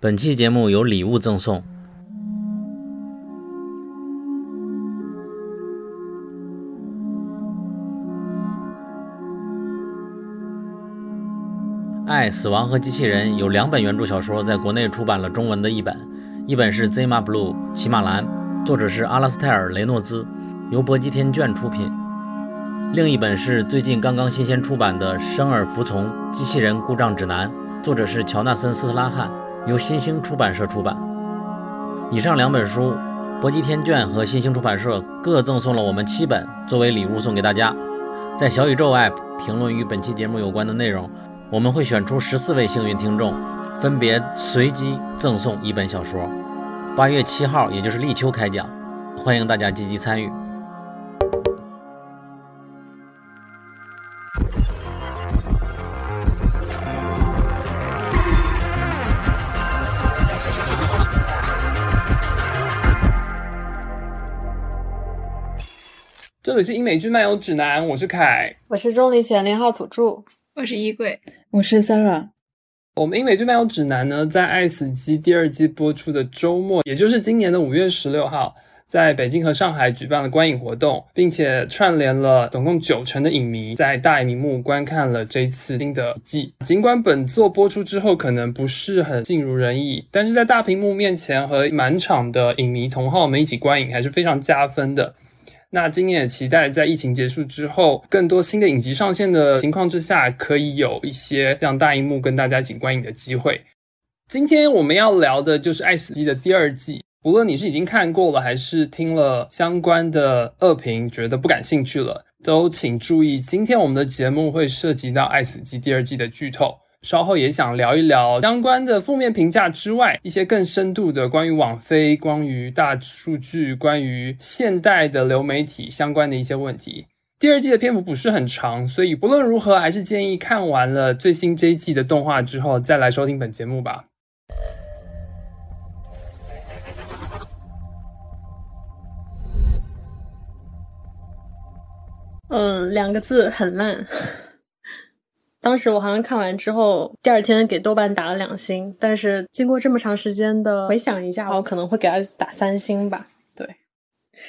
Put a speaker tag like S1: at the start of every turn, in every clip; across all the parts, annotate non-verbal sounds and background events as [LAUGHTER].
S1: 本期节目有礼物赠送。《爱、死亡和机器人》有两本原著小说在国内出版了中文的译本，一本是《Zima Blue》骑马蓝，作者是阿拉斯泰尔·雷诺兹，由博基天卷出品；另一本是最近刚刚新鲜出版的《生而服从：机器人故障指南》，作者是乔纳森·斯特拉汉，由新兴出版社出版。以上两本书，博击天卷和新兴出版社各赠送了我们七本作为礼物送给大家。在小宇宙 App 评论与本期节目有关的内容。我们会选出十四位幸运听众，分别随机赠送一本小说。八月七号，也就是立秋开奖，欢迎大家积极参与。
S2: 这里是英美剧漫游指南，我是凯，
S3: 我是钟离权零号土著，
S4: 我是衣柜。
S5: 我是 Sarah。
S2: 我们英美剧漫游指南呢，在《爱死机》第二季播出的周末，也就是今年的五月十六号，在北京和上海举办了观影活动，并且串联了总共九成的影迷在大荧幕观看了这次新的季。尽管本作播出之后可能不是很尽如人意，但是在大屏幕面前和满场的影迷同好们一起观影，还是非常加分的。那今年也期待在疫情结束之后，更多新的影集上线的情况之下，可以有一些让大荧幕跟大家一起观影的机会。今天我们要聊的就是《爱死机》的第二季。不论你是已经看过了，还是听了相关的恶评觉得不感兴趣了，都请注意，今天我们的节目会涉及到《爱死机》第二季的剧透。稍后也想聊一聊相关的负面评价之外，一些更深度的关于网飞、关于大数据、关于现代的流媒体相关的一些问题。第二季的篇幅不是很长，所以不论如何，还是建议看完了最新这一季的动画之后再来收听本节目吧。
S3: 嗯，两个字，很烂。当时我好像看完之后，第二天给豆瓣打了两星，但是经过这么长时间的回想一下，我可能会给他打三星吧。对，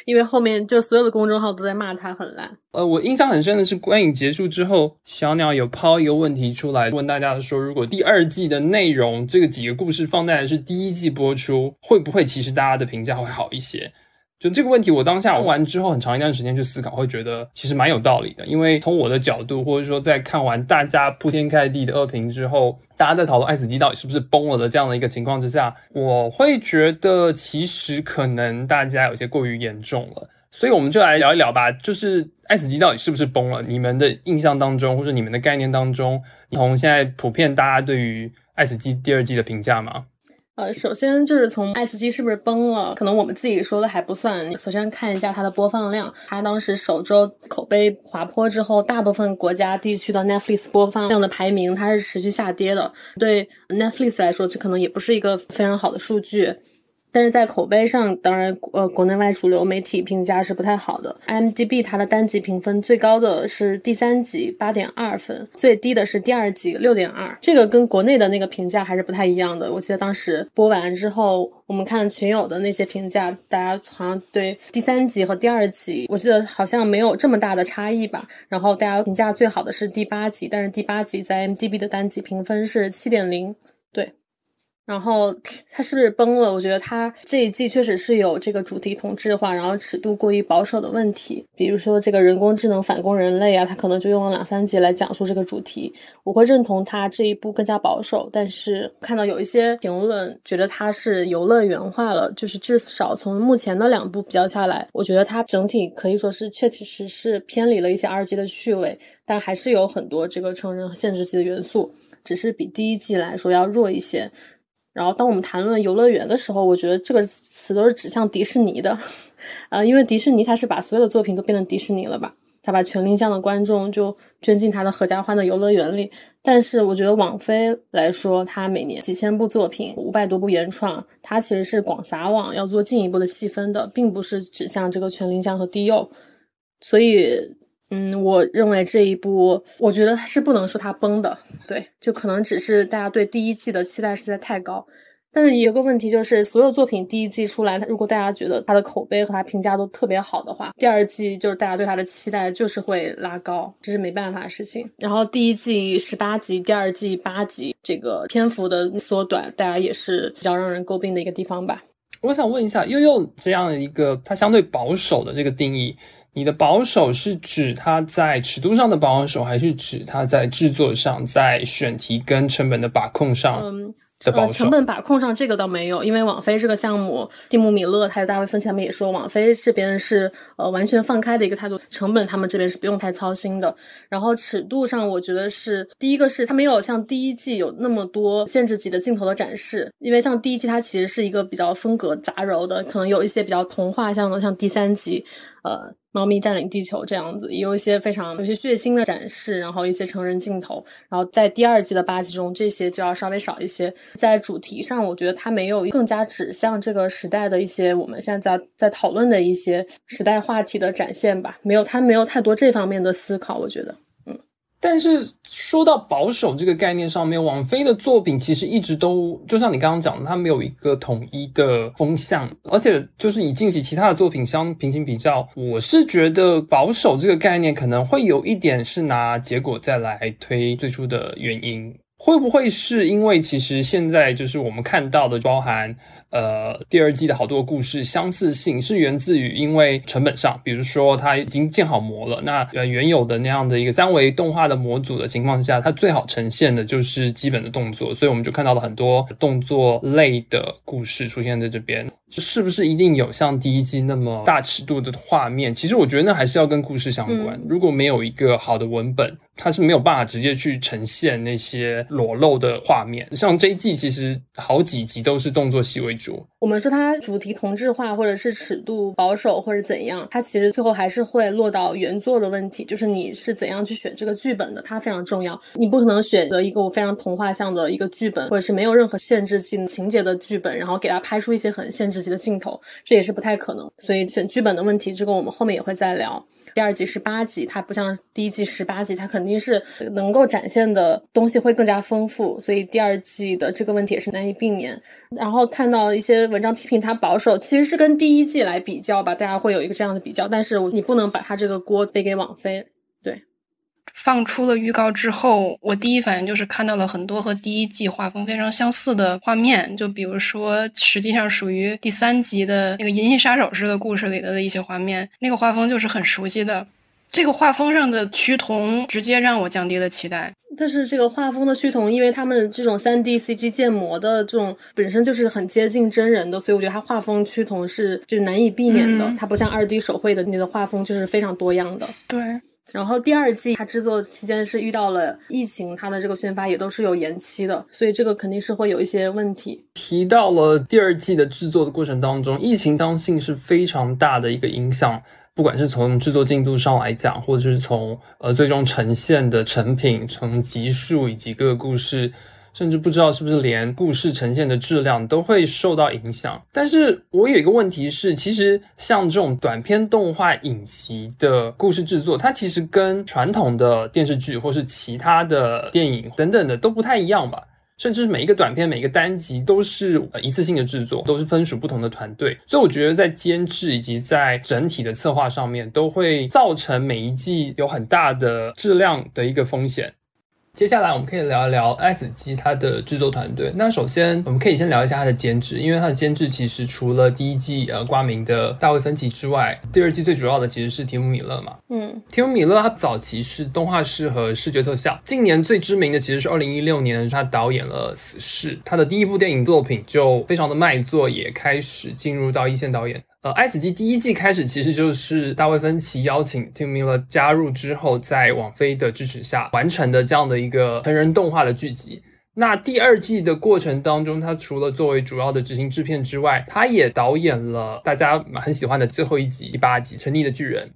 S3: 因为后面就所有的公众号都在骂他很烂。
S2: 呃，我印象很深的是观影结束之后，小鸟有抛一个问题出来，问大家说，如果第二季的内容这个几个故事放在是第一季播出，会不会其实大家的评价会好一些？就这个问题，我当下问完之后，很长一段时间去思考，会觉得其实蛮有道理的。因为从我的角度，或者说在看完大家铺天盖地的恶评之后，大家在讨论《爱死机》到底是不是崩了的这样的一个情况之下，我会觉得其实可能大家有些过于严重了。所以我们就来聊一聊吧，就是《爱死机》到底是不是崩了？你们的印象当中，或者你们的概念当中，从现在普遍大家对于《爱死机》第二季的评价吗？
S3: 呃，首先就是从《爱死机》是不是崩了，可能我们自己说的还不算。首先看一下它的播放量，它当时首周口碑滑坡之后，大部分国家地区的 Netflix 播放量的排名它是持续下跌的。对 Netflix 来说，这可能也不是一个非常好的数据。但是在口碑上，当然，呃，国内外主流媒体评价是不太好的。IMDB 它的单集评分最高的是第三集八点二分，最低的是第二集六点二。这个跟国内的那个评价还是不太一样的。我记得当时播完之后，我们看群友的那些评价，大家好像对第三集和第二集，我记得好像没有这么大的差异吧。然后大家评价最好的是第八集，但是第八集在 IMDB 的单集评分是七点零。然后它是不是崩了？我觉得它这一季确实是有这个主题同质化，然后尺度过于保守的问题。比如说这个人工智能反攻人类啊，它可能就用了两三集来讲述这个主题。我会认同它这一部更加保守，但是看到有一些评论觉得它是游乐园化了，就是至少从目前的两部比较下来，我觉得它整体可以说是确确实实偏离了一些二级的趣味，但还是有很多这个成人限制级的元素，只是比第一季来说要弱一些。然后，当我们谈论游乐园的时候，我觉得这个词都是指向迪士尼的，呃，因为迪士尼它是把所有的作品都变成迪士尼了吧？他把全龄向的观众就捐进他的合家欢的游乐园里。但是，我觉得网飞来说，它每年几千部作品，五百多部原创，它其实是广撒网，要做进一步的细分的，并不是指向这个全龄向和低幼。所以。嗯，我认为这一部，我觉得是不能说它崩的，对，就可能只是大家对第一季的期待实在太高，但是有个问题就是，所有作品第一季出来，如果大家觉得它的口碑和它评价都特别好的话，第二季就是大家对它的期待就是会拉高，这是没办法的事情。然后第一季十八集，第二季八集，这个篇幅的缩短，大家也是比较让人诟病的一个地方吧。
S2: 我想问一下，悠悠这样一个它相对保守的这个定义，你的保守是指它在尺度上的保守，还是指它在制作上，在选题跟成本的把控上？嗯。
S3: 呃，成本把控上这个倒没有，因为网飞这个项目，蒂姆·米勒他在大会分前面也说，网飞这边是呃完全放开的一个态度，成本他们这边是不用太操心的。然后尺度上，我觉得是第一个是它没有像第一季有那么多限制级的镜头的展示，因为像第一季它其实是一个比较风格杂糅的，可能有一些比较童话像的，像第三集，呃。猫咪占领地球这样子，也有一些非常有些血腥的展示，然后一些成人镜头，然后在第二季的八集中，这些就要稍微少一些。在主题上，我觉得它没有更加指向这个时代的一些我们现在在在讨论的一些时代话题的展现吧，没有，它没有太多这方面的思考，我觉得。
S2: 但是说到保守这个概念上面，王菲的作品其实一直都就像你刚刚讲的，它没有一个统一的风向，而且就是以近期其他的作品相平行比较，我是觉得保守这个概念可能会有一点是拿结果再来推最初的原因，会不会是因为其实现在就是我们看到的包含。呃，第二季的好多故事相似性是源自于，因为成本上，比如说它已经建好模了，那呃原有的那样的一个三维动画的模组的情况下，它最好呈现的就是基本的动作，所以我们就看到了很多动作类的故事出现在这边。是不是一定有像第一季那么大尺度的画面？其实我觉得那还是要跟故事相关。如果没有一个好的文本，它是没有办法直接去呈现那些裸露的画面。像这一季其实好几集都是动作戏为主。
S3: 我们说它主题同质化，或者是尺度保守，或者怎样，它其实最后还是会落到原作的问题，就是你是怎样去选这个剧本的，它非常重要。你不可能选择一个我非常童话像的一个剧本，或者是没有任何限制性情节的剧本，然后给它拍出一些很限制级。的镜头，这也是不太可能，所以选剧本的问题，这个我们后面也会再聊。第二季十八集，它不像第一季十八集，它肯定是能够展现的东西会更加丰富，所以第二季的这个问题也是难以避免。然后看到一些文章批评他保守，其实是跟第一季来比较吧，大家会有一个这样的比较，但是你不能把它这个锅背给网飞，对。
S4: 放出了预告之后，我第一反应就是看到了很多和第一季画风非常相似的画面，就比如说，实际上属于第三集的那个《银翼杀手》式的故事里的的一些画面，那个画风就是很熟悉的。这个画风上的趋同，直接让我降低了期待。
S3: 但是这个画风的趋同，因为他们这种三 D CG 建模的这种本身就是很接近真人的，所以我觉得它画风趋同是就难以避免的。它不像二 D 手绘的那个画风，就是非常多样的。
S4: 对。
S3: 然后第二季它制作期间是遇到了疫情，它的这个宣发也都是有延期的，所以这个肯定是会有一些问题。
S2: 提到了第二季的制作的过程当中，疫情当性是非常大的一个影响，不管是从制作进度上来讲，或者是从呃最终呈现的成品、从集数以及各个故事。甚至不知道是不是连故事呈现的质量都会受到影响。但是我有一个问题是，其实像这种短片动画影集的故事制作，它其实跟传统的电视剧或是其他的电影等等的都不太一样吧？甚至是每一个短片、每一个单集都是一次性的制作，都是分属不同的团队，所以我觉得在监制以及在整体的策划上面，都会造成每一季有很大的质量的一个风险。接下来我们可以聊一聊 S 机它的制作团队。那首先我们可以先聊一下它的监制，因为它的监制其实除了第一季呃挂名的大卫芬奇之外，第二季最主要的其实是提姆米勒嘛。
S3: 嗯，
S2: 提姆米勒他早期是动画师和视觉特效，近年最知名的其实是二零一六年他导演了《死侍》，他的第一部电影作品就非常的卖座，也开始进入到一线导演。呃，《爱死机》第一季开始其实就是大卫芬奇邀请 Tim Miller 加入之后，在网飞的支持下完成的这样的一个成人动画的剧集。那第二季的过程当中，他除了作为主要的执行制片之外，他也导演了大家很喜欢的最后一集第八集《沉溺的巨人》。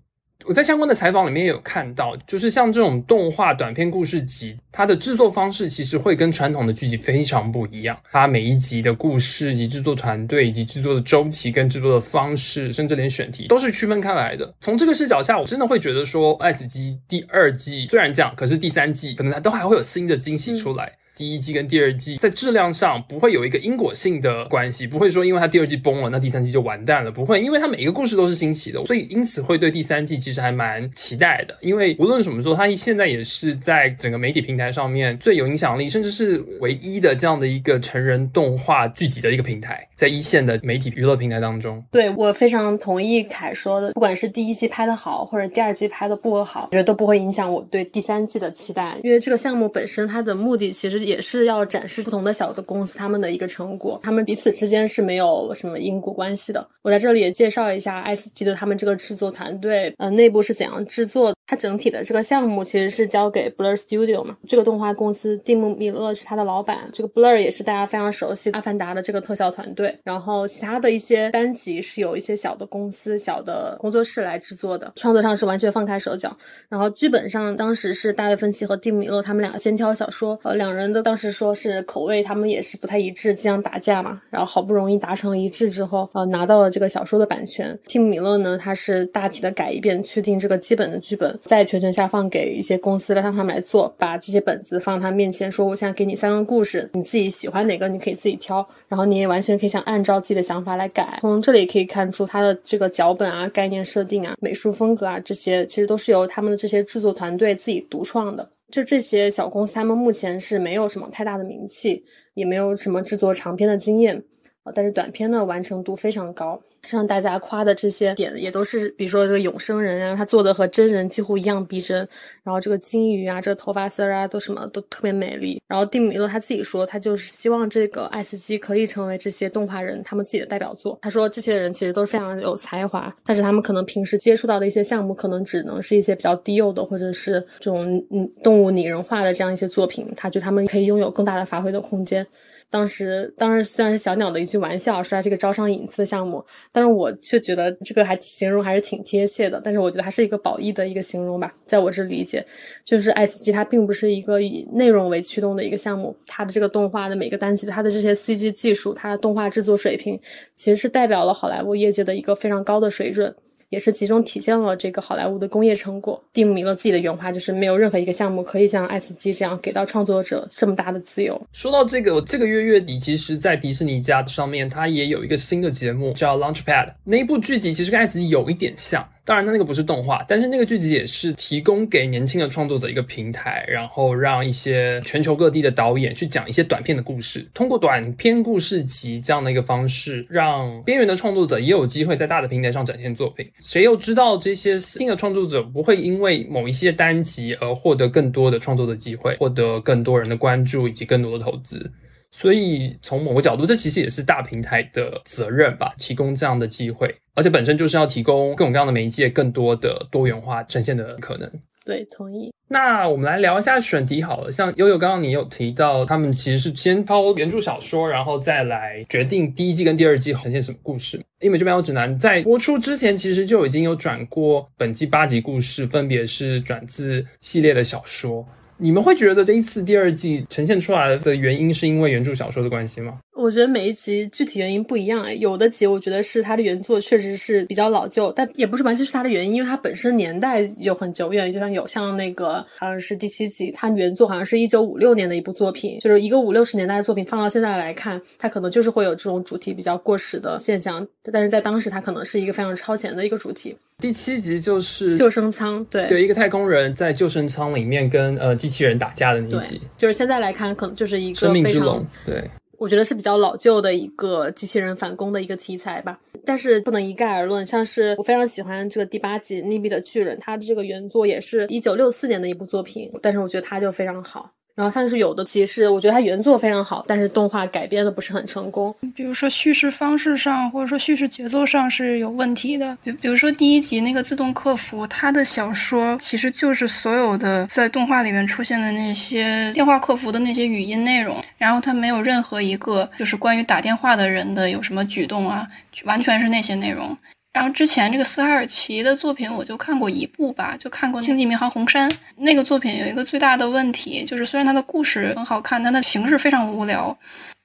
S2: 我在相关的采访里面也有看到，就是像这种动画短片故事集，它的制作方式其实会跟传统的剧集非常不一样。它每一集的故事以及制作团队以及制作的周期跟制作的方式，甚至连选题都是区分开来的。从这个视角下，我真的会觉得说，《S 级第二季虽然这样，可是第三季可能它都还会有新的惊喜出来。第一季跟第二季在质量上不会有一个因果性的关系，不会说因为它第二季崩了，那第三季就完蛋了，不会，因为它每一个故事都是新奇的，所以因此会对第三季其实还蛮期待的。因为无论怎么说，它现在也是在整个媒体平台上面最有影响力，甚至是唯一的这样的一个成人动画剧集的一个平台，在一线的媒体娱乐平台当中。
S3: 对我非常同意凯说的，不管是第一季拍的好，或者第二季拍的不好，我觉得都不会影响我对第三季的期待，因为这个项目本身它的目的其实也是要展示不同的小的公司他们的一个成果，他们彼此之间是没有什么因果关系的。我在这里也介绍一下 S.G 的他们这个制作团队，呃，内部是怎样制作。它整体的这个项目其实是交给 Blur Studio 嘛，这个动画公司蒂姆·米勒是他的老板，这个 Blur 也是大家非常熟悉《阿凡达》的这个特效团队。然后其他的一些单集是有一些小的公司、小的工作室来制作的，创作上是完全放开手脚。然后剧本上当时是大卫·芬奇和蒂姆·米勒他们俩先挑小说，呃，两人都当时说是口味他们也是不太一致，经常打架嘛。然后好不容易达成了一致之后，呃，拿到了这个小说的版权。蒂姆·米勒呢，他是大体的改一遍，确定这个基本的剧本。再全权下放给一些公司，让他们来做，把这些本子放他面前，说：“我现在给你三个故事，你自己喜欢哪个，你可以自己挑，然后你也完全可以想按照自己的想法来改。”从这里可以看出，他的这个脚本啊、概念设定啊、美术风格啊这些，其实都是由他们的这些制作团队自己独创的。就这些小公司，他们目前是没有什么太大的名气，也没有什么制作长片的经验。呃但是短片的完成度非常高，像大家夸的这些点也都是，比如说这个永生人啊，他做的和真人几乎一样逼真，然后这个金鱼啊，这个头发丝儿啊，都什么都特别美丽。然后蒂米勒他自己说，他就是希望这个爱斯基可以成为这些动画人他们自己的代表作。他说这些人其实都是非常有才华，但是他们可能平时接触到的一些项目，可能只能是一些比较低幼的，或者是这种嗯动物拟人化的这样一些作品。他觉得他们可以拥有更大的发挥的空间。当时，当然虽然是小鸟的一句玩笑，说它这个招商引资的项目，但是我却觉得这个还形容还是挺贴切的。但是我觉得还是一个褒义的一个形容吧，在我这理解，就是爱斯基它并不是一个以内容为驱动的一个项目，它的这个动画的每个单集，它的这些 CG 技术，它的动画制作水平，其实是代表了好莱坞业界的一个非常高的水准。也是集中体现了这个好莱坞的工业成果。蒂姆·米勒自己的原话就是：没有任何一个项目可以像《爱斯基》这样给到创作者这么大的自由。
S2: 说到这个，这个月月底，其实，在迪士尼家上面，它也有一个新的节目叫《Launchpad》，那一部剧集其实跟《爱斯基》有一点像。当然，它那个不是动画，但是那个剧集也是提供给年轻的创作者一个平台，然后让一些全球各地的导演去讲一些短片的故事，通过短片故事集这样的一个方式，让边缘的创作者也有机会在大的平台上展现作品。谁又知道这些新的创作者不会因为某一些单集而获得更多的创作的机会，获得更多人的关注以及更多的投资？所以从某个角度，这其实也是大平台的责任吧，提供这样的机会，而且本身就是要提供各种各样的媒介，更多的多元化呈现的可能。
S3: 对，同意。
S2: 那我们来聊一下选题好了，像悠悠刚刚你有提到，他们其实是先抄原著小说，然后再来决定第一季跟第二季呈现什么故事。因为这边有指南在播出之前，其实就已经有转过本季八集故事，分别是转自系列的小说。你们会觉得这一次第二季呈现出来的原因是因为原著小说的关系吗？
S3: 我觉得每一集具体原因不一样哎，有的集我觉得是它的原作确实是比较老旧，但也不是完全是它的原因，因为它本身年代就很久远，就像有像那个好像是第七集，它原作好像是一九五六年的一部作品，就是一个五六十年代的作品，放到现在来看，它可能就是会有这种主题比较过时的现象，但是在当时它可能是一个非常超前的一个主题。
S2: 第七集就是
S3: 救生舱，对
S2: 有，一个太空人在救生舱里面跟呃机器人打架的那一集，
S3: 就是现在来看可能就是一个
S2: 生命之龙，对。
S3: 我觉得是比较老旧的一个机器人反攻的一个题材吧，但是不能一概而论。像是我非常喜欢这个第八集《逆比的巨人》，它的这个原作也是一九六四年的一部作品，但是我觉得它就非常好。然后它是有的，其实我觉得它原作非常好，但是动画改编的不是很成功。
S4: 比如说叙事方式上，或者说叙事节奏上是有问题的。比比如说第一集那个自动客服，它的小说其实就是所有的在动画里面出现的那些电话客服的那些语音内容，然后它没有任何一个就是关于打电话的人的有什么举动啊，完全是那些内容。然后之前这个斯海尔奇的作品，我就看过一部吧，就看过《星际迷航红山》那个作品，有一个最大的问题，就是虽然它的故事很好看，但它形式非常无聊，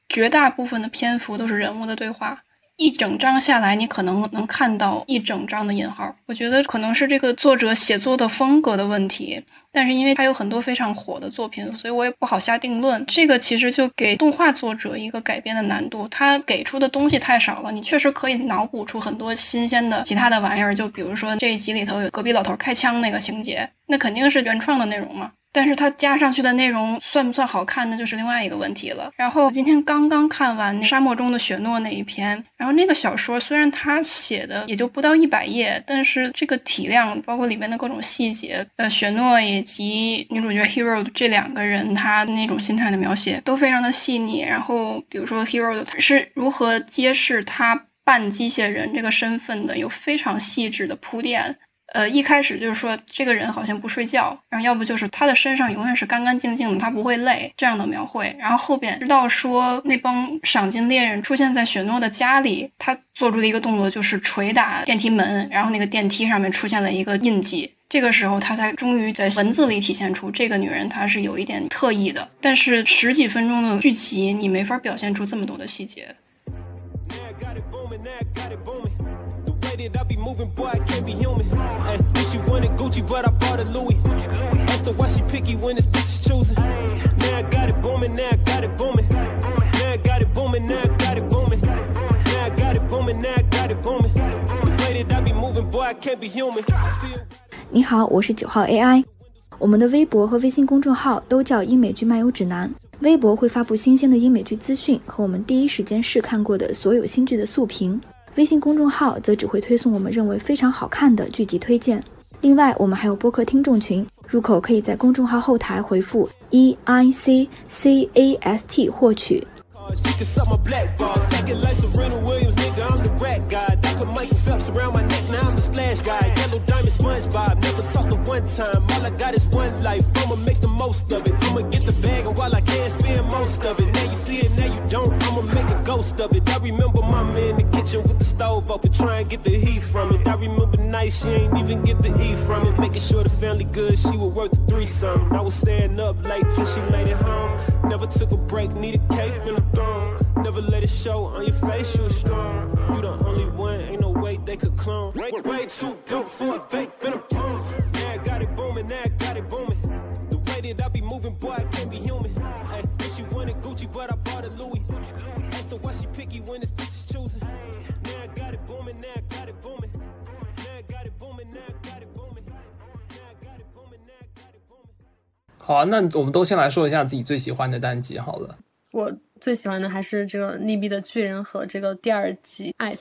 S4: 绝大部分的篇幅都是人物的对话。一整章下来，你可能能看到一整章的引号。我觉得可能是这个作者写作的风格的问题，但是因为他有很多非常火的作品，所以我也不好下定论。这个其实就给动画作者一个改编的难度，他给出的东西太少了。你确实可以脑补出很多新鲜的其他的玩意儿，就比如说这一集里头有隔壁老头开枪那个情节，那肯定是原创的内容嘛。但是它加上去的内容算不算好看，那就是另外一个问题了。然后今天刚刚看完《沙漠中的雪诺》那一篇，然后那个小说虽然他写的也就不到一百页，但是这个体量，包括里面的各种细节，呃，雪诺以及女主角 Hero 这两个人他那种心态的描写都非常的细腻。然后比如说 Hero 是如何揭示他半机械人这个身份的，有非常细致的铺垫。呃，一开始就是说这个人好像不睡觉，然后要不就是他的身上永远是干干净净的，他不会累这样的描绘。然后后边知道说那帮赏金猎人出现在雪诺的家里，他做出的一个动作就是捶打电梯门，然后那个电梯上面出现了一个印记。这个时候他才终于在文字里体现出这个女人她是有一点特异的。但是十几分钟的剧集，你没法表现出这么多的细节。
S5: I wanted Gucci, but I bought a Louis. Asked her why she picky when this bitch is choosing. Now I got it booming, now I got it booming. Now I got it booming, now I got it booming. Now I got it booming, now I got it booming. The way that I be moving, boy, I can't be human. Still.
S6: 你好，我是九号 AI。我们的微博和微信公众号都叫英美剧漫游指南。微博会发布新鲜的英美剧资讯和我们第一时间试看过的所有新剧的速评。微信公众号则只会推送我们认为非常好看的剧集推荐。另外，我们还有播客听众群，入口可以在公众号后台回复 E I C C A S T 获取。
S5: Stove open, try and get the heat from it. I remember nights she ain't even get the eat from it, making sure the family good. She was worth the three something. I was staying up late till she made it home. Never took a break, needed cake in the throne. Never let it show on your face, you strong. You the only one, ain't no way they could clone. Way, way too dope for a fake, been a punk. Now I got it booming, now I got it booming. The way that I be moving, boy, I can't be human. Hey, she wanted Gucci, but I bought a Louis.
S2: 好啊，那我们都先来说一下自己最喜欢的单集好了。
S3: 我最喜欢的还是这个《逆币的巨人》和这个第二集《Ice》。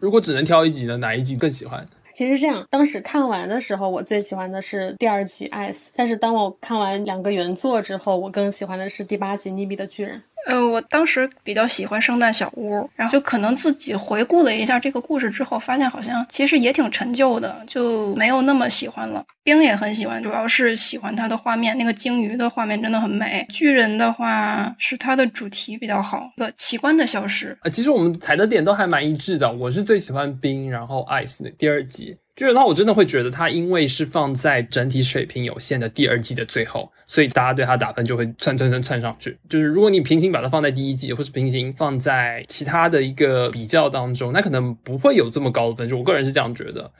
S2: 如果只能挑一集呢，哪一集更喜欢？
S3: 其实这样，当时看完的时候，我最喜欢的是第二集《Ice》，但是当我看完两个原作之后，我更喜欢的是第八集《逆币的巨人》。
S4: 呃，我当时比较喜欢圣诞小屋，然后就可能自己回顾了一下这个故事之后，发现好像其实也挺陈旧的，就没有那么喜欢了。冰也很喜欢，主要是喜欢它的画面，那个鲸鱼的画面真的很美。巨人的话是它的主题比较好，个奇观的消失。
S2: 呃，其实我们踩的点都还蛮一致的，我是最喜欢冰，然后 ice 的第二集。巨人的话，我真的会觉得它因为是放在整体水平有限的第二季的最后，所以大家对它打分就会窜窜窜窜上去。就是如果你平行把它放在第一季，或是平行放在其他的一个比较当中，那可能不会有这么高的分数。我个人是这样觉得。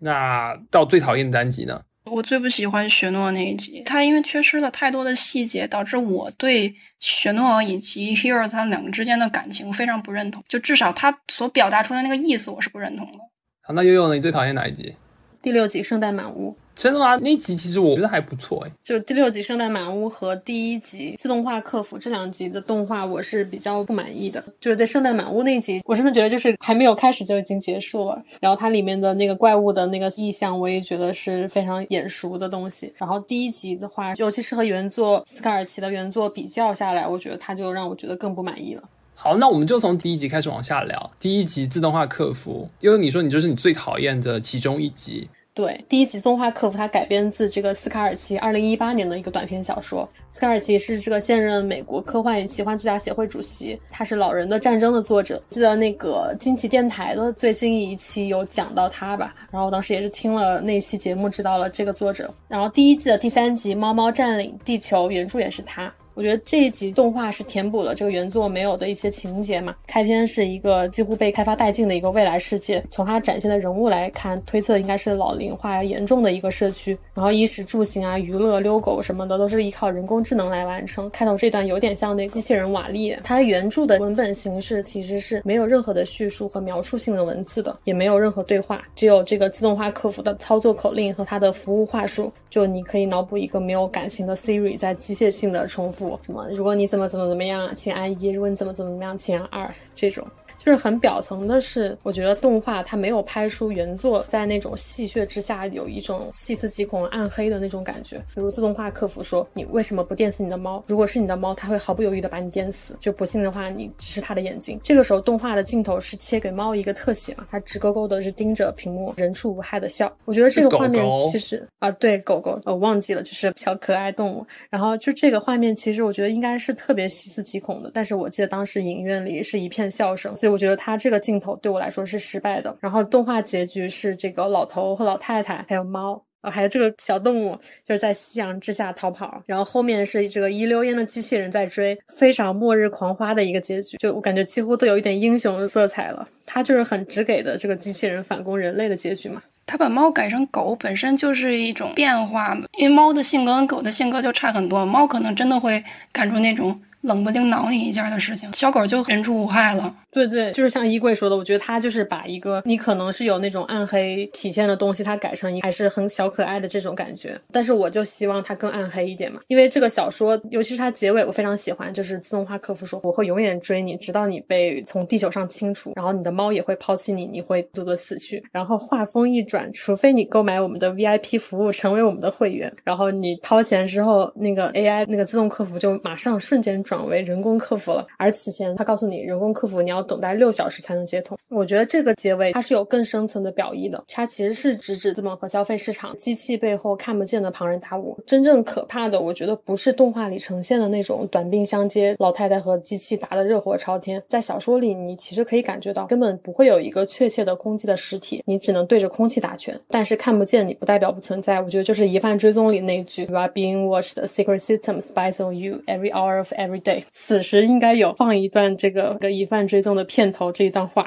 S2: 那到最讨厌的单集呢？
S4: 我最不喜欢雪诺那一集，他因为缺失了太多的细节，导致我对雪诺以及 Hero 他们两个之间的感情非常不认同。就至少他所表达出来那个意思，我是不认同的。
S2: 好，那悠悠呢？你最讨厌哪一集？
S3: 第六集《圣诞满屋》。
S2: 真的吗？那集其实我觉得还不错哎。
S3: 就第六集《圣诞满屋》和第一集《自动化客服》这两集的动画，我是比较不满意的。就是在《圣诞满屋》那集，我真的觉得就是还没有开始就已经结束了。然后它里面的那个怪物的那个意象，我也觉得是非常眼熟的东西。然后第一集的话，尤其是和原作斯卡尔奇的原作比较下来，我觉得它就让我觉得更不满意了。
S2: 好，那我们就从第一集开始往下聊。第一集自动化客服，因为你说你就是你最讨厌的其中一集。
S3: 对，第一集自动化客服它改编自这个斯卡尔奇二零一八年的一个短篇小说。斯卡尔奇是这个现任美国科幻与奇幻作家协会主席，他是《老人的战争》的作者。记得那个惊奇电台的最新一期有讲到他吧？然后我当时也是听了那期节目，知道了这个作者。然后第一季的第三集《猫猫占领地球》原著也是他。我觉得这一集动画是填补了这个原作没有的一些情节嘛。开篇是一个几乎被开发殆尽的一个未来世界，从它展现的人物来看，推测应该是老龄化严重的一个社区。然后衣食住行啊、娱乐、遛狗什么的都是依靠人工智能来完成。开头这段有点像那机器人瓦力，它原著的文本形式其实是没有任何的叙述和描述性的文字的，也没有任何对话，只有这个自动化客服的操作口令和它的服务话术。就你可以脑补一个没有感情的 Siri 在机械性的重复什么，如果你怎么怎么怎么样，请按一；如果你怎么怎么怎么样，请按二。这种。就是很表层的是，我觉得动画它没有拍出原作在那种戏谑之下有一种细思极恐、暗黑的那种感觉。比如自动化客服说：“你为什么不电死你的猫？如果是你的猫，它会毫不犹豫的把你电死。就不信的话，你只是它的眼睛。”这个时候，动画的镜头是切给猫一个特写嘛，它直勾勾的是盯着屏幕，人畜无害的笑。我觉得这个画面其实啊，对狗狗，我忘记了，就是小可爱动物。然后就这个画面，其实我觉得应该是特别细思极恐的。但是我记得当时影院里是一片笑声，所以。我觉得他这个镜头对我来说是失败的。然后动画结局是这个老头和老太太还有猫，还有这个小动物就是在夕阳之下逃跑。然后后面是这个一溜烟的机器人在追，非常末日狂花的一个结局。就我感觉几乎都有一点英雄的色彩了。他就是很直给的这个机器人反攻人类的结局嘛。
S4: 他把猫改成狗本身就是一种变化，因为猫的性格跟狗的性格就差很多。猫可能真的会干出那种。冷不丁挠你一下的事情，小狗就人畜无害了。
S3: 对对，就是像衣柜说的，我觉得他就是把一个你可能是有那种暗黑体现的东西，它改成一还是很小可爱的这种感觉。但是我就希望它更暗黑一点嘛，因为这个小说，尤其是它结尾，我非常喜欢，就是自动化客服说我会永远追你，直到你被从地球上清除，然后你的猫也会抛弃你，你会独自死去。然后话锋一转，除非你购买我们的 VIP 服务，成为我们的会员，然后你掏钱之后，那个 AI 那个自动客服就马上瞬间。转为人工客服了，而此前他告诉你人工客服你要等待六小时才能接通。我觉得这个结尾它是有更深层的表意的，它其实是直指资本和消费市场机器背后看不见的庞然大物。真正可怕的，我觉得不是动画里呈现的那种短兵相接，老太太和机器打得热火朝天。在小说里，你其实可以感觉到根本不会有一个确切的攻击的实体，你只能对着空气打拳。但是看不见你不代表不存在。我觉得就是疑犯追踪里那句 “You are being watched. Secret system spies on you every hour of every”。对，此时应该有放一段这个个疑犯追踪的片头这一段话。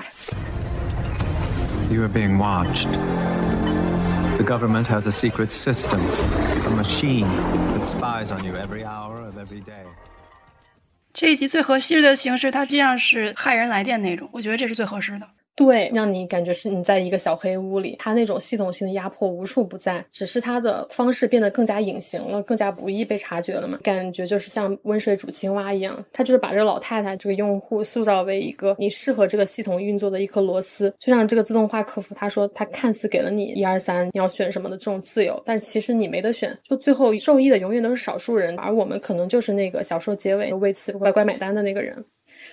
S7: You are being watched. The government has a secret system, a machine that spies on you every hour of every day.
S4: 这一集最合适的形式，它这样是骇人来电那种，我觉得这是最合适的。
S3: 对，让你感觉是你在一个小黑屋里，它那种系统性的压迫无处不在，只是它的方式变得更加隐形了，更加不易被察觉了嘛？感觉就是像温水煮青蛙一样，它就是把这个老太太这个用户塑造为一个你适合这个系统运作的一颗螺丝，就像这个自动化客服，他说他看似给了你一二三，你要选什么的这种自由，但其实你没得选，就最后受益的永远都是少数人，而我们可能就是那个小说结尾为此乖乖买单的那个人。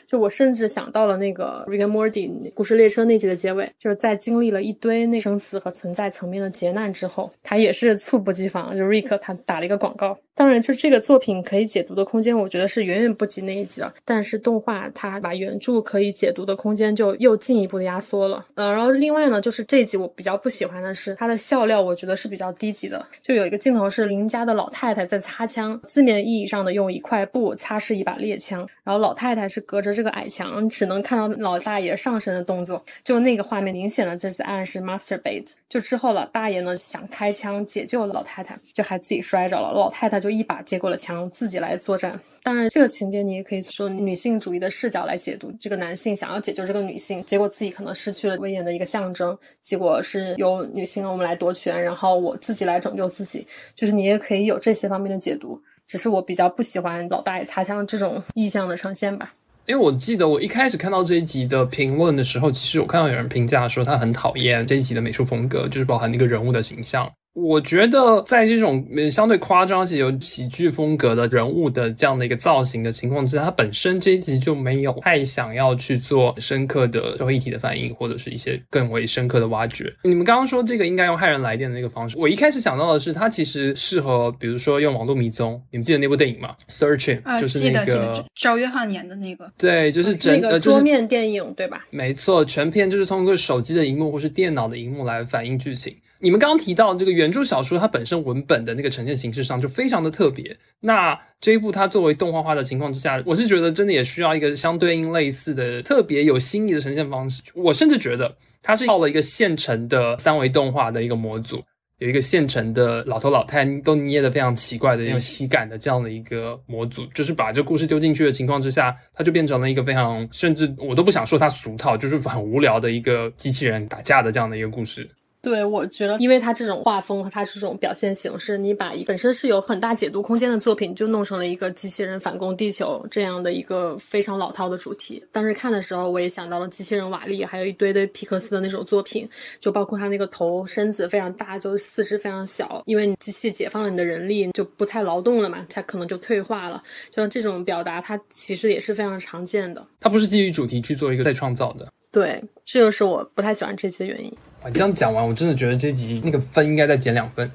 S3: 就我甚至想到了那个《Rick and Morty》故事列车那集的结尾，就是在经历了一堆那生死和存在层面的劫难之后，他也是猝不及防，就 Rick 他打了一个广告。当然，就这个作品可以解读的空间，我觉得是远远不及那一集的。但是动画它把原著可以解读的空间就又进一步的压缩了。呃，然后另外呢，就是这一集我比较不喜欢的是它的笑料，我觉得是比较低级的。就有一个镜头是邻家的老太太在擦枪，字面意义上的用一块布擦拭一把猎枪，然后老太太是隔着这个矮墙，只能看到老大爷上身的动作。就那个画面，明显的这是在暗示 masturbate。就之后老大爷呢想开枪解救老太太，就还自己摔着了，老太太。就一把接过了枪，自己来作战。当然，这个情节你也可以说女性主义的视角来解读。这个男性想要解救这个女性，结果自己可能失去了威严的一个象征。结果是由女性我们来夺权，然后我自己来拯救自己。就是你也可以有这些方面的解读。只是我比较不喜欢老大爷擦枪这种意象的呈现吧。
S2: 因为我记得我一开始看到这一集的评论的时候，其实我看到有人评价说他很讨厌这一集的美术风格，就是包含那个人物的形象。我觉得在这种相对夸张且有喜剧风格的人物的这样的一个造型的情况之下，它本身这一集就没有太想要去做深刻的社会议题的反应，或者是一些更为深刻的挖掘。你们刚刚说这个应该用骇人来电的那个方式，我一开始想到的是它其实适合，比如说用网络迷踪。你们记得那部电影吗？Searching，就是那个
S4: 赵约翰演的那个。
S2: 对，就是整
S3: 个桌面电影，对吧？
S2: 没错，全片就是通过手机的荧幕或是电脑的荧幕来反映剧情。你们刚刚提到这个原著小说，它本身文本的那个呈现形式上就非常的特别。那这一部它作为动画化的情况之下，我是觉得真的也需要一个相对应类似的特别有新意的呈现方式。我甚至觉得它是套了一个现成的三维动画的一个模组，有一个现成的老头老太都捏的非常奇怪的、有喜感的这样的一个模组，就是把这故事丢进去的情况之下，它就变成了一个非常甚至我都不想说它俗套，就是很无聊的一个机器人打架的这样的一个故事。
S3: 对，我觉得，因为它这种画风和它这种表现形式，你把本身是有很大解读空间的作品，就弄成了一个机器人反攻地球这样的一个非常老套的主题。当时看的时候，我也想到了机器人瓦力，还有一堆堆皮克斯的那种作品，就包括他那个头身子非常大，就四肢非常小，因为你机器解放了你的人力，就不太劳动了嘛，它可能就退化了。就像这种表达，它其实也是非常常见的。
S2: 它不是基于主题去做一个再创造的。
S3: 对，这就是我不太喜欢这期的原因。
S2: 啊，这样讲完，我真的觉得这集那个分应该再减两分。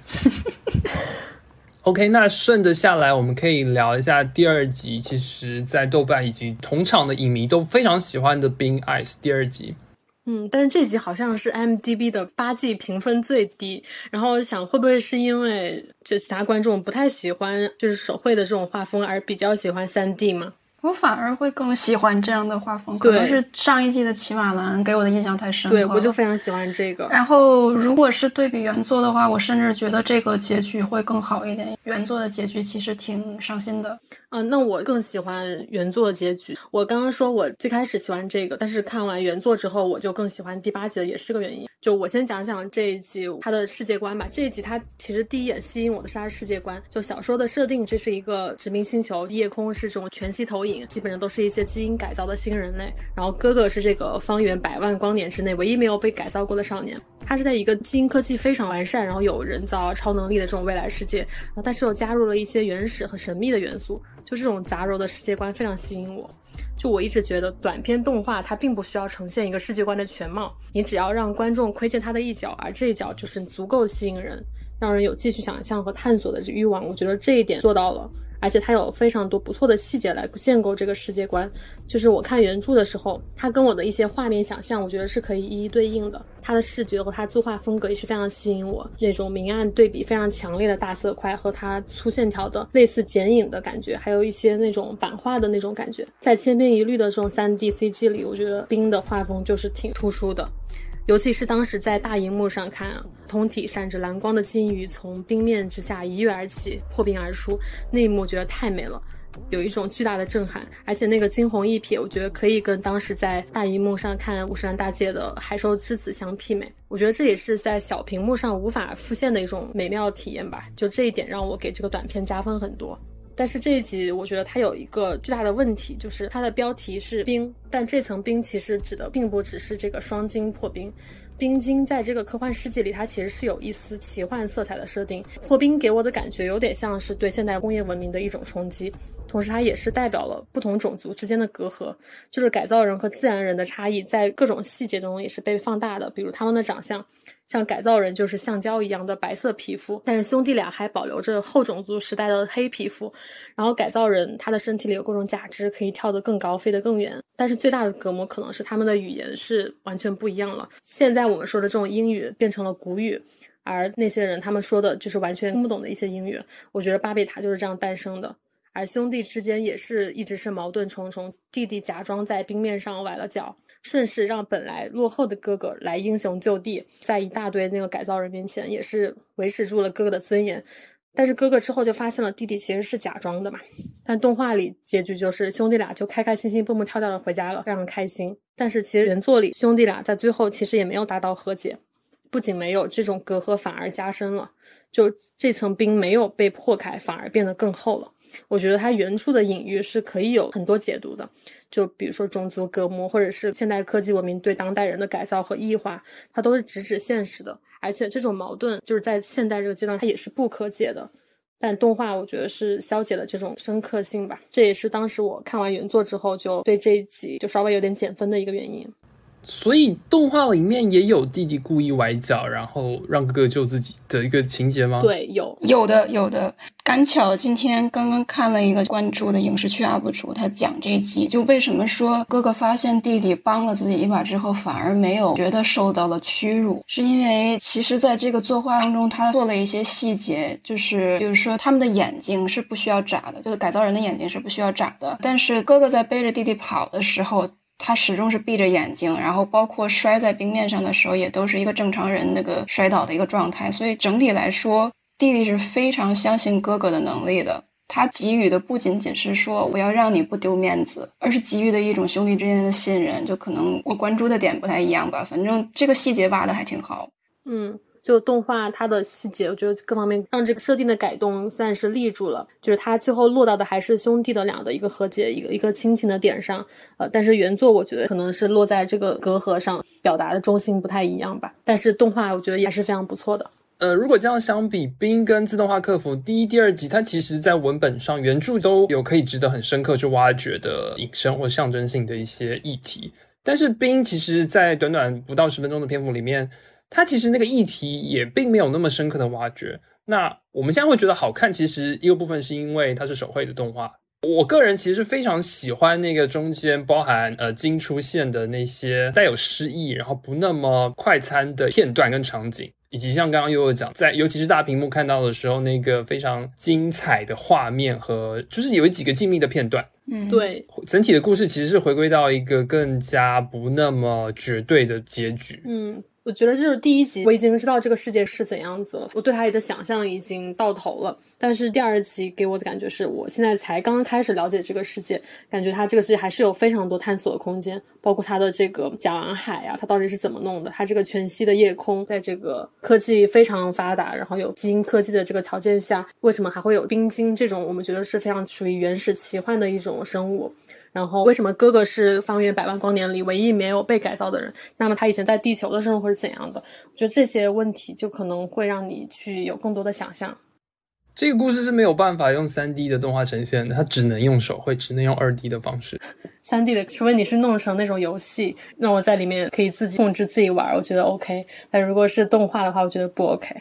S2: OK，那顺着下来，我们可以聊一下第二集。其实，在豆瓣以及同场的影迷都非常喜欢的《Being Ice》第二集。
S3: 嗯，但是这集好像是 m d b 的八季评分最低。然后我想，会不会是因为就其他观众不太喜欢就是手绘的这种画风，而比较喜欢三 D 吗？
S4: 我反而会更喜欢这样的画风，可能是上一季的骑马蓝给我的印象太深
S3: 了。对，我就非常喜欢这个。
S4: 然后，如果是对比原作的话，我甚至觉得这个结局会更好一点。原作的结局其实挺伤心的。
S3: 嗯，那我更喜欢原作的结局。我刚刚说我最开始喜欢这个，但是看完原作之后，我就更喜欢第八集的，也是个原因。就我先讲讲这一集它的世界观吧。这一集它其实第一眼吸引我的是它的世界观。就小说的设定，这是一个殖民星球，夜空是这种全息投影。基本上都是一些基因改造的新人类，然后哥哥是这个方圆百万光年之内唯一没有被改造过的少年。他是在一个基因科技非常完善，然后有人造超能力的这种未来世界，但是又加入了一些原始和神秘的元素，就这种杂糅的世界观非常吸引我。就我一直觉得短片动画它并不需要呈现一个世界观的全貌，你只要让观众窥见它的一角，而这一角就是足够吸引人，让人有继续想象和探索的欲望。我觉得这一点做到了。而且它有非常多不错的细节来建构这个世界观，就是我看原著的时候，它跟我的一些画面想象，我觉得是可以一一对应的。它的视觉和它作画风格也是非常吸引我，那种明暗对比非常强烈的大色块和它粗线条的类似剪影的感觉，还有一些那种版画的那种感觉，在千篇一律的这种三 D CG 里，我觉得冰的画风就是挺突出的。尤其是当时在大荧幕上看，通体闪着蓝光的金鱼从冰面之下一跃而起，破冰而出，那一幕觉得太美了，有一种巨大的震撼。而且那个惊鸿一瞥，我觉得可以跟当时在大荧幕上看五十岚大介的《海兽之子》相媲美。我觉得这也是在小屏幕上无法复现的一种美妙体验吧。就这一点让我给这个短片加分很多。但是这一集我觉得它有一个巨大的问题，就是它的标题是冰，但这层冰其实指的并不只是这个双晶破冰。冰晶在这个科幻世界里，它其实是有一丝奇幻色彩的设定。破冰给我的感觉有点像是对现代工业文明的一种冲击，同时它也是代表了不同种族之间的隔阂，就是改造人和自然人的差异，在各种细节中也是被放大的，比如他们的长相。像改造人就是橡胶一样的白色皮肤，但是兄弟俩还保留着后种族时代的黑皮肤。然后改造人他的身体里有各种假肢，可以跳得更高，飞得更远。但是最大的隔膜可能是他们的语言是完全不一样了。现在我们说的这种英语变成了古语，而那些人他们说的就是完全听不懂的一些英语。我觉得巴贝塔就是这样诞生的。而兄弟之间也是一直是矛盾重重，弟弟假装在冰面上崴了脚。顺势让本来落后的哥哥来英雄就地，在一大堆那个改造人面前，也是维持住了哥哥的尊严。但是哥哥之后就发现了弟弟其实是假装的嘛。但动画里结局就是兄弟俩就开开心心蹦蹦跳跳的回家了，非常开心。但是其实原作里兄弟俩在最后其实也没有达到和解，不仅没有这种隔阂，反而加深了。就这层冰没有被破开，反而变得更厚了。我觉得它原著的隐喻是可以有很多解读的，就比如说种族隔膜，或者是现代科技文明对当代人的改造和异化，它都是直指现实的。而且这种矛盾就是在现代这个阶段，它也是不可解的。但动画我觉得是消解了这种深刻性吧，这也是当时我看完原作之后就对这一集就稍微有点减分的一个原因。
S2: 所以动画里面也有弟弟故意崴脚，然后让哥哥救自己的一个情节吗？，
S3: 对，有
S4: 有的有的，赶巧今天刚刚看了一个关注的影视剧 UP 主，他讲这一集，就为什么说哥哥发现弟弟帮了自己一把之后，反而没有觉得受到了屈辱，是因为其实在这个作画当中，他做了一些细节，就是比如说他们的眼睛是不需要眨的，就是改造人的眼睛是不需要眨的，但是哥哥在背着弟弟跑的时候。他始终是闭着眼睛，然后包括摔在冰面上的时候，也都是一个正常人那个摔倒的一个状态。所以整体来说，弟弟是非常相信哥哥的能力的。他给予的不仅仅是说我要让你不丢面子，而是给予的一种兄弟之间的信任。就可能我关注的点不太一样吧，反正这个细节挖的还挺好。
S3: 嗯，就动画它的细节，我觉得各方面让这个设定的改动算是立住了。就是它最后落到的还是兄弟的俩的一个和解，一个一个亲情的点上。呃，但是原作我觉得可能是落在这个隔阂上，表达的中心不太一样吧。但是动画我觉得也是非常不错的。
S2: 呃，如果这样相比，《冰》跟《自动化客服》第一、第二集，它其实在文本上原著都有可以值得很深刻去挖掘的隐身或象征性的一些议题。但是《冰》其实，在短短不到十分钟的篇幅里面，它其实那个议题也并没有那么深刻的挖掘。那我们现在会觉得好看，其实一个部分是因为它是手绘的动画。我个人其实非常喜欢那个中间包含呃金出现的那些带有诗意，然后不那么快餐的片段跟场景，以及像刚刚悠悠讲，在尤其是大屏幕看到的时候，那个非常精彩的画面和就是有几个静谧的片段。
S4: 嗯，
S3: 对，
S2: 整体的故事其实是回归到一个更加不那么绝对的结局。
S3: 嗯，我觉得就是第一集我已经知道这个世界是怎样子了，我对它的想象已经到头了。但是第二集给我的感觉是我现在才刚刚开始了解这个世界，感觉它这个世界还是有非常多探索的空间，包括它的这个甲烷海啊，它到底是怎么弄的？它这个全息的夜空，在这个科技非常发达，然后有基因科技的这个条件下，为什么还会有冰晶这种我们觉得是非常属于原始奇幻的一种生物？然后为什么哥哥是方圆百万光年里唯一没有被改造的人？那么他以前在地球的生活是怎样的？我觉得这些问题就可能会让你去有更多的想象。
S2: 这个故事是没有办法用三 D 的动画呈现的，它只能用手绘，只能用二 D 的方式。[LAUGHS]
S3: 三 D 的，除非你是弄成那种游戏，让我在里面可以自己控制自己玩，我觉得 OK。但如果是动画的话，我觉得不 OK。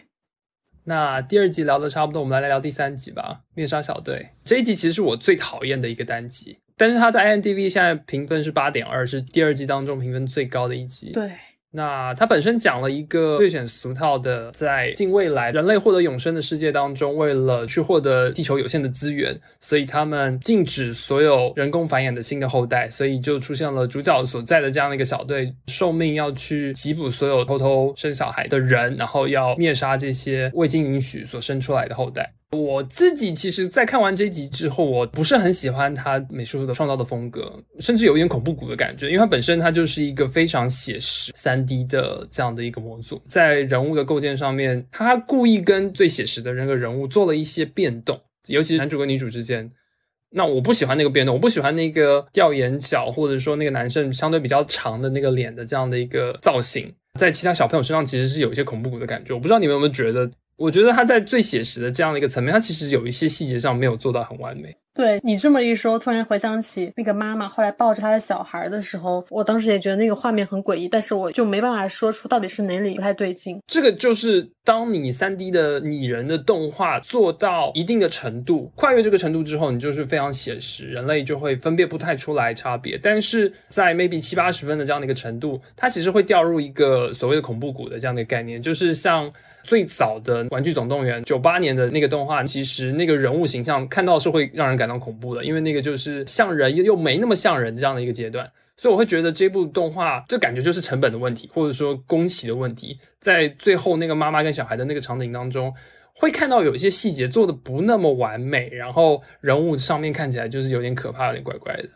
S2: 那第二集聊的差不多，我们来聊聊第三集吧。猎杀小队这一集其实是我最讨厌的一个单集，但是它在 IMDB 现在评分是八点二，是第二季当中评分最高的一集。
S3: 对，
S2: 那它本身讲了一个略显俗套的，在近未来人类获得永生的世界当中，为了去获得地球有限的资源，所以他们禁止所有人工繁衍的新的后代，所以就出现了主角所在的这样的一个小队，受命要去缉捕所有偷偷生小孩的人，然后要灭杀这些未经允许所生出来的后代。我自己其实，在看完这一集之后，我不是很喜欢他美术的创造的风格，甚至有一点恐怖谷的感觉，因为它本身它就是一个非常写实三 D 的这样的一个模组，在人物的构建上面，他故意跟最写实的那个人物做了一些变动，尤其是男主跟女主之间。那我不喜欢那个变动，我不喜欢那个吊眼角，或者说那个男生相对比较长的那个脸的这样的一个造型，在其他小朋友身上其实是有一些恐怖谷的感觉。我不知道你们有没有觉得？我觉得他在最写实的这样的一个层面，他其实有一些细节上没有做到很完美。
S3: 对你这么一说，突然回想起那个妈妈后来抱着她的小孩的时候，我当时也觉得那个画面很诡异，但是我就没办法说出到底是哪里不太对劲。
S2: 这个就是当你三 D 的拟人的动画做到一定的程度，跨越这个程度之后，你就是非常写实，人类就会分辨不太出来差别。但是在 maybe 七八十分的这样的一个程度，它其实会掉入一个所谓的恐怖谷的这样的一个概念，就是像。最早的《玩具总动员》九八年的那个动画，其实那个人物形象看到是会让人感到恐怖的，因为那个就是像人又又没那么像人这样的一个阶段，所以我会觉得这部动画这感觉就是成本的问题，或者说工期的问题，在最后那个妈妈跟小孩的那个场景当中，会看到有一些细节做的不那么完美，然后人物上面看起来就是有点可怕，有点怪怪的。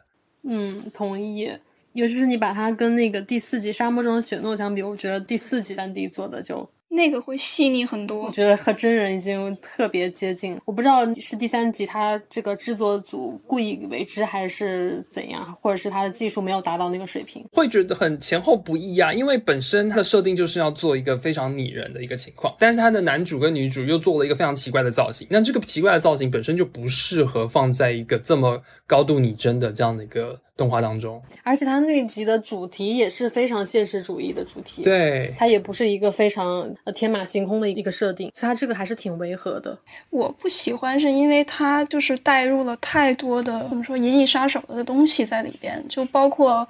S3: 嗯，同意。尤其是你把它跟那个第四集《沙漠中的雪诺》相比，我觉得第四集三 D 做的就
S4: 那个会细腻很多。
S3: 我觉得和真人已经特别接近。我不知道是第三集他这个制作组故意为之，还是怎样，或者是他的技术没有达到那个水平，
S2: 会觉得很前后不一啊。因为本身它的设定就是要做一个非常拟人的一个情况，但是它的男主跟女主又做了一个非常奇怪的造型。那这个奇怪的造型本身就不适合放在一个这么高度拟真的这样的一个。动画当中。
S3: 而且它那一集的主题也是非常现实主义的主题，，
S2: 对，
S3: 它也不是一个非常呃天马行空的一个设定，所以它这个还是挺违和的。
S4: 我不喜欢是因为它就是带入了太多的怎么说《银翼杀手》的东西在里边，就包括。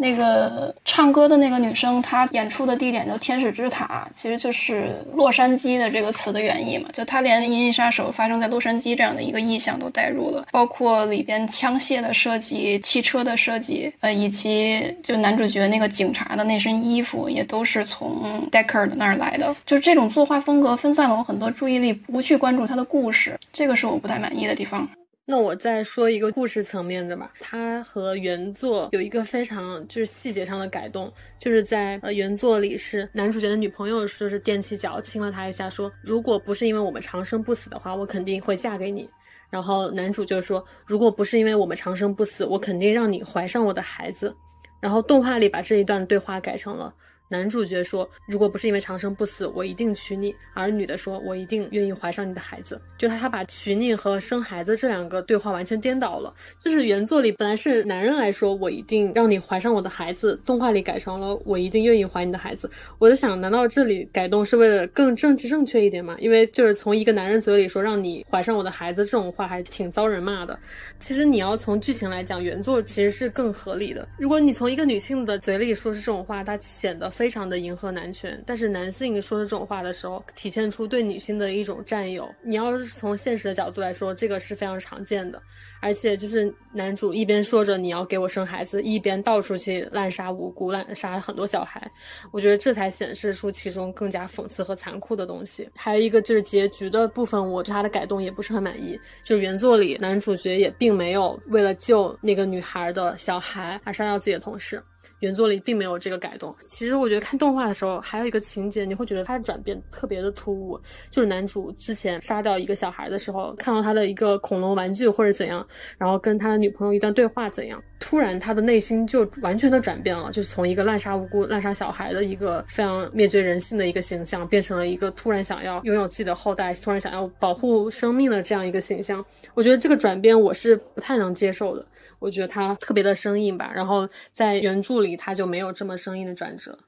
S4: 那个唱歌的那个女生，她演出的地点叫天使之塔，其实就是洛杉矶的这个词的原意嘛。就她连《银翼杀手》发生在洛杉矶这样的一个意象都带入了，包括里边枪械的设计、汽车的设计，呃，以及就男主角那个警察的那身衣服，也都是从 Deckard 那儿来的。就是这种作画风格分散了我很多注意力，不去关注他的故事，这个是我不太满意的地方。
S3: 那我再说一个故事层面的吧，它和原作有一个非常就是细节上的改动，就是在呃原作里是男主角的女朋友说是踮起脚亲了他一下，说如果不是因为我们长生不死的话，我肯定会嫁给你。然后男主就说，如果不是因为我们长生不死，我肯定让你怀上我的孩子。然后动画里把这一段对话改成了。男主角说：“如果不是因为长生不死，我一定娶你。”而女的说：“我一定愿意怀上你的孩子。”就他他把娶你和生孩子这两个对话完全颠倒了。就是原作里本来是男人来说：“我一定让你怀上我的孩子。”动画里改成了：“我一定愿意怀你的孩子。”我在想，难道这里改动是为了更政治正确一点吗？因为就是从一个男人嘴里说让你怀上我的孩子这种话，还是挺遭人骂的。其实你要从剧情来讲，原作其实是更合理的。如果你从一个女性的嘴里说出这种话，它显得非常的迎合男权，但是男性说出这种话的时候，体现出对女性的一种占有。你要是从现实的角度来说，这个是非常常见的。而且就是男主一边说着你要给我生孩子，一边到处去滥杀无辜、滥杀很多小孩，我觉得这才显示出其中更加讽刺和残酷的东西。还有一个就是结局的部分，我对他的改动也不是很满意。就是原作里男主角也并没有为了救那个女孩的小孩而杀掉自己的同事。原作里并没有这个改动。其实我觉得看动画的时候，还有一个情节，你会觉得他的转变特别的突兀，就是男主之前杀掉一个小孩的时候，看到他的一个恐龙玩具或者怎样，然后跟他的女朋友一段对话怎样，突然他的内心就完全的转变了，就是从一个滥杀无辜、滥杀小孩的一个非常灭绝人性的一个形象，变成了一个突然想要拥有自己的后代、突然想要保护生命的这样一个形象。我觉得这个转变我是不太能接受的。我觉得他特别的生硬吧，然后在原著里他就没有这么生硬的转折。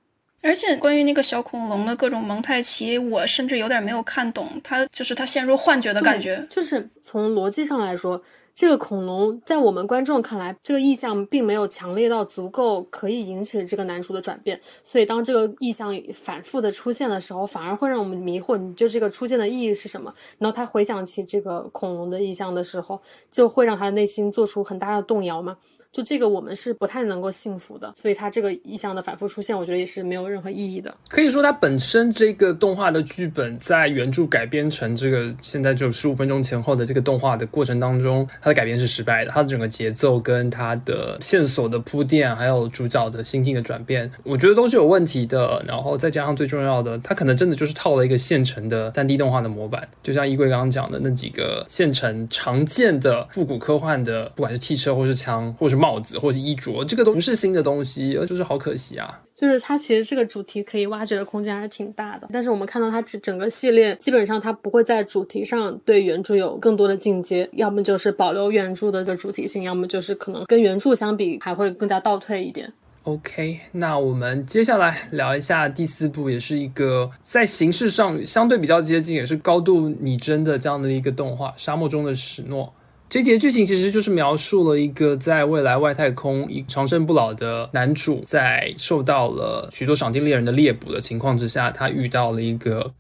S4: 而且关于那个小恐龙的各种蒙太奇，我甚至有点没有看懂，他就是他陷入幻觉的感觉。
S3: 就是从逻辑上来说，这个恐龙在我们观众看来，这个意象并没有强烈到足够可以引起这个男主的转变。所以当这个意象反复的出现的时候，反而会让我们迷惑，你就这个出现的意义是什么？然后他回想起这个恐龙的意象的时候，就会让他内心做出很大的动摇嘛。就这个我们是不太能够信服的。所以他这个意象的反复出现，我觉得也是没有任何意义的。
S2: 可以说，它本身这个动画的剧本在原著改编成这个现在就十五分钟前后的这个动画的过程当中，它的改编是失败的。它的整个节奏跟它的线索的铺垫，还有主角的心境的转变，我觉得都是有问题的。然后再加上最重要的，它可能真的就是套了一个现成的三 D 动画的模板，就像衣柜刚刚讲的那几个现成常见的复古科幻的，不管是汽车或是枪，或是帽子，或是衣着，这个都不是新的东西，就是好可惜啊。
S3: 就是它其实这个主题可以挖掘的空间还是挺大的，但是我们看到它整整个系列基本上它不会在主题上对原著有更多的进阶，要么就是保留原著的这个主题性，要么就是可能跟原著相比还会更加倒退一点。
S2: OK，那我们接下来聊一下第四部，也是一个在形式上相对比较接近，也是高度拟真的这样的一个动画《沙漠中的史诺》。这节剧情其实就是描述了一个在未来外太空一长生不老的男主，在受到了许多赏金猎人的猎捕的情况之下，他遇到了一个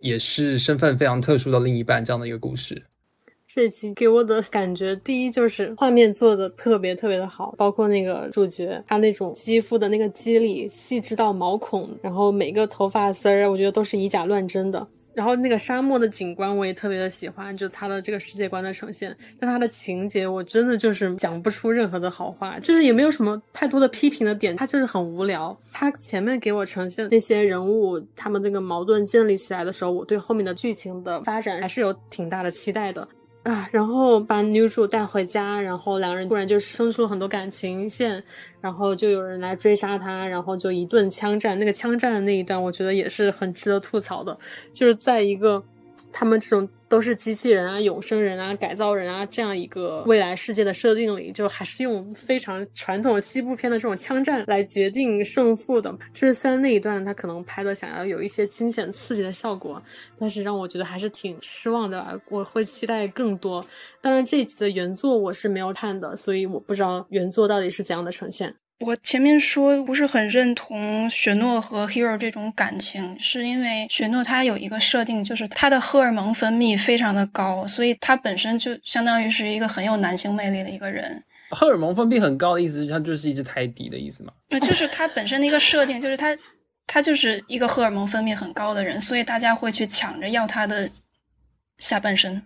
S2: 也是身份非常特殊的另一半这样的一个故事。
S3: 这期给我的感觉，第一就是画面做的特别特别的好，包括那个主角他那种肌肤的那个肌理细致到毛孔，然后每个头发丝儿，我觉得都是以假乱真的。然后那个沙漠的景观我也特别的喜欢，就它的这个世界观的呈现，但它的情节我真的就是讲不出任何的好话，就是也没有什么太多的批评的点，它就是很无聊。它前面给我呈现那些人物他们那个矛盾建立起来的时候，我对后面的剧情的发展还是有挺大的期待的。啊，然后把女主带回家，然后两人突然就生出了很多感情线，然后就有人来追杀他，然后就一顿枪战。那个枪战的那一段，我觉得也是很值得吐槽的，就是在一个他们这种都是机器人啊、永生人啊、改造人啊这样一个未来世界的设定里，就还是用非常传统西部片的这种枪战来决定胜负的。就是虽然那一段他可能拍的想要有一些惊险刺激的效果，但是让我觉得还是挺失望的。我会期待更多。当然这一集的原作我是没有看的，所以我不知道原作到底是怎样的呈现。
S4: 我前面说不是很认同雪诺和 Hero 这种感情，是因为雪诺他有一个设定，就是他的荷尔蒙分泌非常的高，所以他本身就相当于是一个很有男性魅力的一个人。
S2: 荷尔蒙分泌很高的意思是他就是一只泰迪的意思吗？
S4: 呃，就是他本身的一个设定，就是他他就是一个荷尔蒙分泌很高的人，所以大家会去抢着要他的下半身，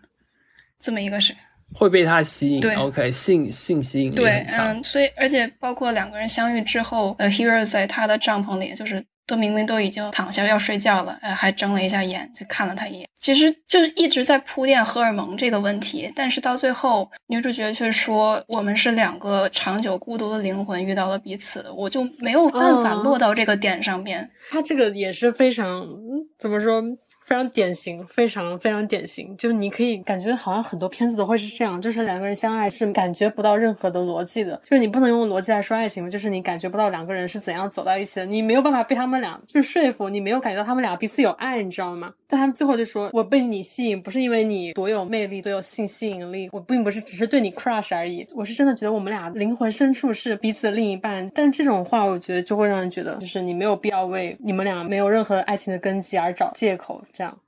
S4: 这么一个是。
S2: 会被他吸引
S4: 对
S2: ，OK，性性吸引力
S4: 对。嗯，所以而且包括两个人相遇之后，呃，Hero 在他的帐篷里，就是都明明都已经躺下要睡觉了，呃，还睁了一下眼，就看了他一眼。其实就一直在铺垫荷尔蒙这个问题，但是到最后，女主角却说我们是两个长久孤独的灵魂遇到了彼此，我就没有办法
S3: 哦
S4: 落到这个点上边。
S3: 他这个也是非常怎么说，非常典型，非常非常典型。就是你可以感觉好像很多片子都会是这样，就是两个人相爱是感觉不到任何的逻辑的，就是你不能用逻辑来说爱情，就是你感觉不到两个人是怎样走到一起的，你没有办法被他们俩就说服，你没有感觉到他们俩彼此有爱，你知道吗？但他们最后就说，我被你吸引不是因为你多有魅力，多有性吸引力，我并不是只是对你 crush 而已，我是真的觉得我们俩灵魂深处是彼此的另一半。但这种话，我觉得就会让人觉得，就是你没有必要为你们俩没有任何爱情的根基而找借口，这样。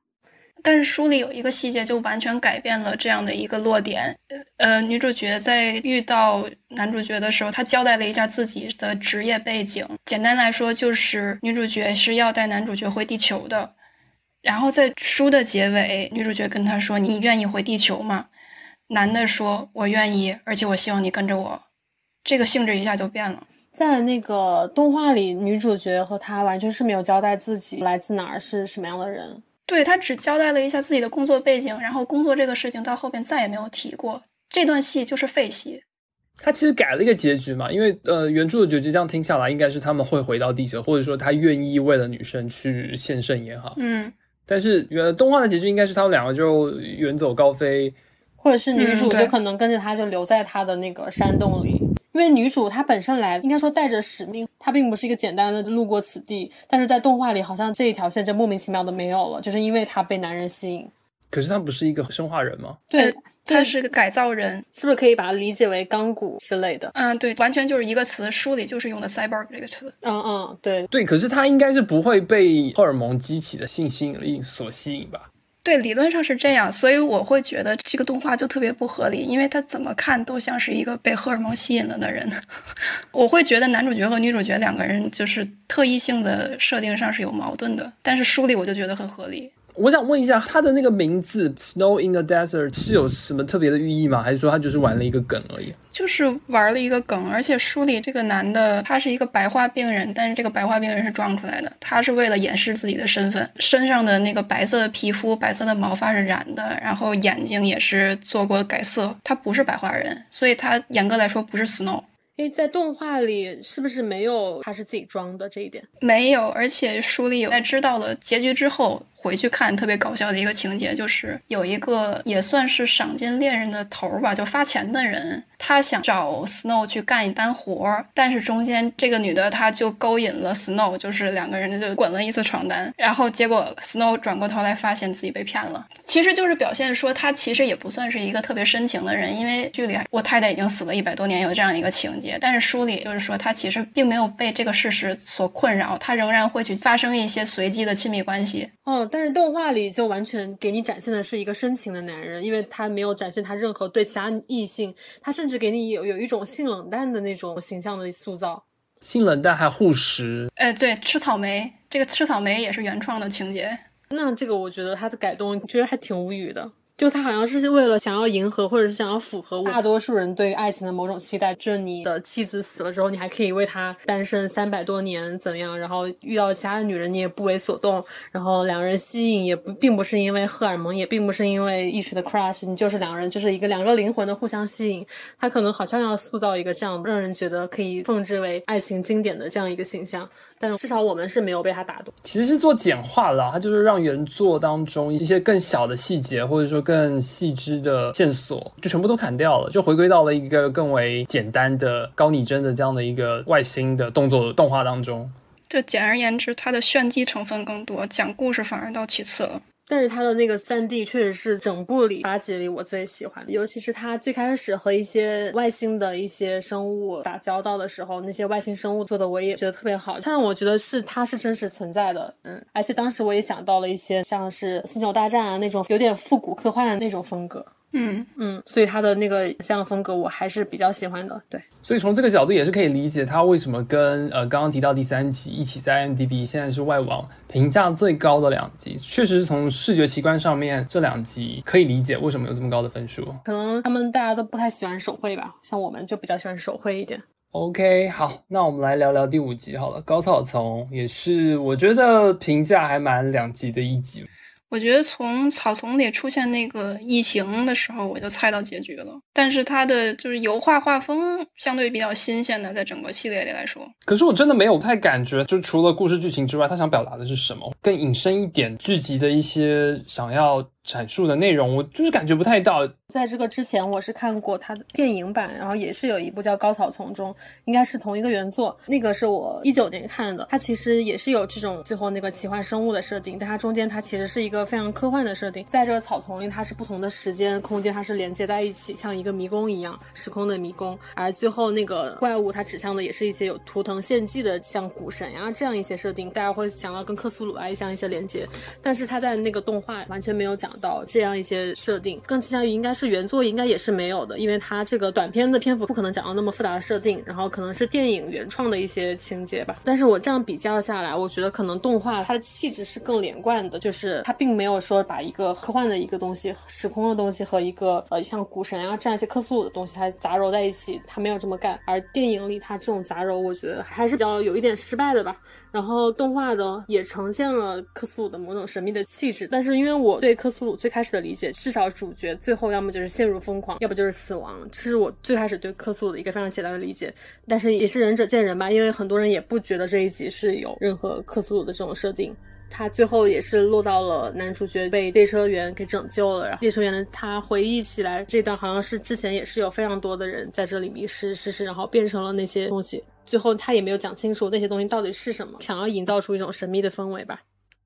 S4: 但是书里有一个细节就完全改变了这样的一个落点。呃，女主角在遇到男主角的时候，她交代了一下自己的职业背景。简单来说，就是女主角是要带男主角回地球的。然后在书的结尾，女主角跟他说：“你愿意回地球吗？”男的说：“我愿意，而且我希望你跟着我。”这个性质一下就变了。
S3: 在那个动画里，女主角和他完全是没有交代自己来自哪儿，是什么样的人。
S4: 对他只交代了一下自己的工作背景，然后工作这个事情到后边再也没有提过。这段戏就是废戏。
S2: 他其实改了一个结局嘛，因为呃，原著的结局这样听下来，应该是他们会回到地球，或者说他愿意为了女生去献身也好。
S4: 嗯，
S2: 但是原动画的结局应该是他们两个就远走高飞，
S3: 或者是女主就可能跟着他就留在他的那个山洞里，因为女主她本身来应该说带着使命，她并不是一个简单的路过此地，但是在动画里好像这一条线就莫名其妙的没有了，就是因为她被男人吸引。
S2: 可是她不是一个生化人吗？
S3: 对
S4: 呃，
S3: 这
S4: 他是个改造人。
S3: 是不是可以把它理解为钢骨之类的？
S4: 嗯，对，完全就是一个词，书里就是用的 cyborg 这个词。
S3: 嗯嗯，对，
S2: 对，可是他应该是不会被荷尔蒙激起的性吸引力所吸引吧？
S4: 对，理论上是这样，所以我会觉得这个动画就特别不合理，因为他怎么看都像是一个被荷尔蒙吸引了的人。[LAUGHS] 我会觉得男主角和女主角两个人就是特异性的设定上是有矛盾的，但是书里我就觉得很合理。
S2: 我想问一下，他的那个名字 “Snow in the Desert” 是有什么特别的寓意吗？还是说他就是玩了一个梗而已？
S4: 就是玩了一个梗，而且书里这个男的他是一个白化病人，但是这个白化病人是装出来的，他是为了掩饰自己的身份，身上的那个白色的皮肤、白色的毛发是染的，然后眼睛也是做过改色，他不是白化人，所以他严格来说不是 Snow。
S3: 因为在动画里是不是没有他是自己装的这一点？
S4: 没有，而且书里有在知道了结局之后回去看，特别搞笑的一个情节，就是有一个也算是赏金猎人的头儿吧，就发钱的人，他想找 Snow 去干一单活儿，但是中间这个女的她就勾引了 Snow，就是两个人就滚了一次床单，然后结果 Snow 转过头来发现自己被骗了，其实就是表现说他其实也不算是一个特别深情的人，因为剧里我太太已经死了一百多年，有这样一个情节，但是书里就是说他其实并没有被这个事实所困扰，他仍然会去发生一些随机的亲密关系。
S3: 哦，但是动画里就完全给你展现的是一个深情的男人，因为他没有展现他任何对其他异性，他甚至给你有有一种性冷淡的那种形象的塑造。
S2: 性冷淡还护食，
S4: 哎，对，吃草莓，这个吃草莓也是原创的情节。
S3: 那这个我觉得他的改动，觉得还挺无语的。就他好像是为了想要迎合，或者是想要符合大多数人对于爱情的某种期待，就是你的妻子死了之后，你还可以为他单身三百多年怎么样？然后遇到其他的女人你也不为所动，然后两个人吸引也不并不是因为荷尔蒙，也并不是因为一时的 crush，你就是两个人就是一个两个灵魂的互相吸引。他可能好像要塑造一个这样让人觉得可以奉之为爱情经典的这样一个形象，但至少我们是没有被他打动。
S2: 其实是做简化了，他就是让原作当中一些更小的细节，或者说。更细致的线索就全部都砍掉了，就回归到了一个更为简单的高拟真的这样的一个外星的动作动画当中。
S4: 就简而言之，它的炫技成分更多，讲故事反而到其次了。
S3: 但是他的那个三 D 确实是整部里八集里我最喜欢的，尤其是他最开始和一些外星的一些生物打交道的时候，那些外星生物做的我也觉得特别好，它让我觉得是它是真实存在的，嗯，而且当时我也想到了一些像是星球大战啊那种有点复古科幻的那种风格。
S4: 嗯
S3: 嗯，所以他的那个像风格我还是比较喜欢的。对，
S2: 所以从这个角度也是可以理解他为什么跟呃刚刚提到第三集一起在 IMDB 现在是外网评价最高的两集，确实是从视觉奇观上面这两集可以理解为什么有这么高的分数。
S3: 可能他们大家都不太喜欢手绘吧，像我们就比较喜欢手绘一点。
S2: OK，好，那我们来聊聊第五集好了，高草丛也是我觉得评价还蛮两极的一集。
S4: 我觉得从草丛里出现那个异形的时候，我就猜到结局了。但是它的就是油画画风相对比较新鲜的，在整个系列里来说。
S2: 可是我真的没有太感觉，就除了故事剧情之外，他想表达的是什么？更引申一点，剧集的一些想要阐述的内容，我就是感觉不太到。
S3: 在这个之前，我是看过他的电影版，然后也是有一部叫《高草丛中》，应该是同一个原作。那个是我一九年看的，它其实也是有这种最后那个奇幻生物的设定，但它中间它其实是一个非常科幻的设定。在这个草丛里，它是不同的时间空间，它是连接在一起，像一个迷宫一样，时空的迷宫。而最后那个怪物，它指向的也是一些有图腾献祭的，像古神呀这样一些设定，大家会想要跟克苏鲁啊这样一些连接。但是它在那个动画完全没有讲到这样一些设定，更倾向于应该。是原作应该也是没有的，因为它这个短片的篇幅不可能讲到那么复杂的设定，然后可能是电影原创的一些情节吧。但是我这样比较下来，我觉得可能动画它的气质是更连贯的，就是它并没有说把一个科幻的一个东西、时空的东西和一个呃像古神啊这样一些克苏鲁的东西它杂糅在一起，它没有这么干。而电影里它这种杂糅，我觉得还是比较有一点失败的吧。然后动画的也呈现了克苏鲁的某种神秘的气质，但是因为我对克苏鲁最开始的理解，至少主角最后要么就是陷入疯狂，要不就是死亡，这是我最开始对克苏鲁的一个非常简单的理解。但是也是仁者见仁吧，因为很多人也不觉得这一集是有任何克苏鲁的这种设定。他最后也是落到了男主角被列车员给拯救了，然后列车员的，他回忆起来这段好像是之前也是有非常多的人在这里迷失失失，然后变成了那些东西。最后他也没有讲清楚那些东西到底是什么，想要营造出一种神秘的氛围吧。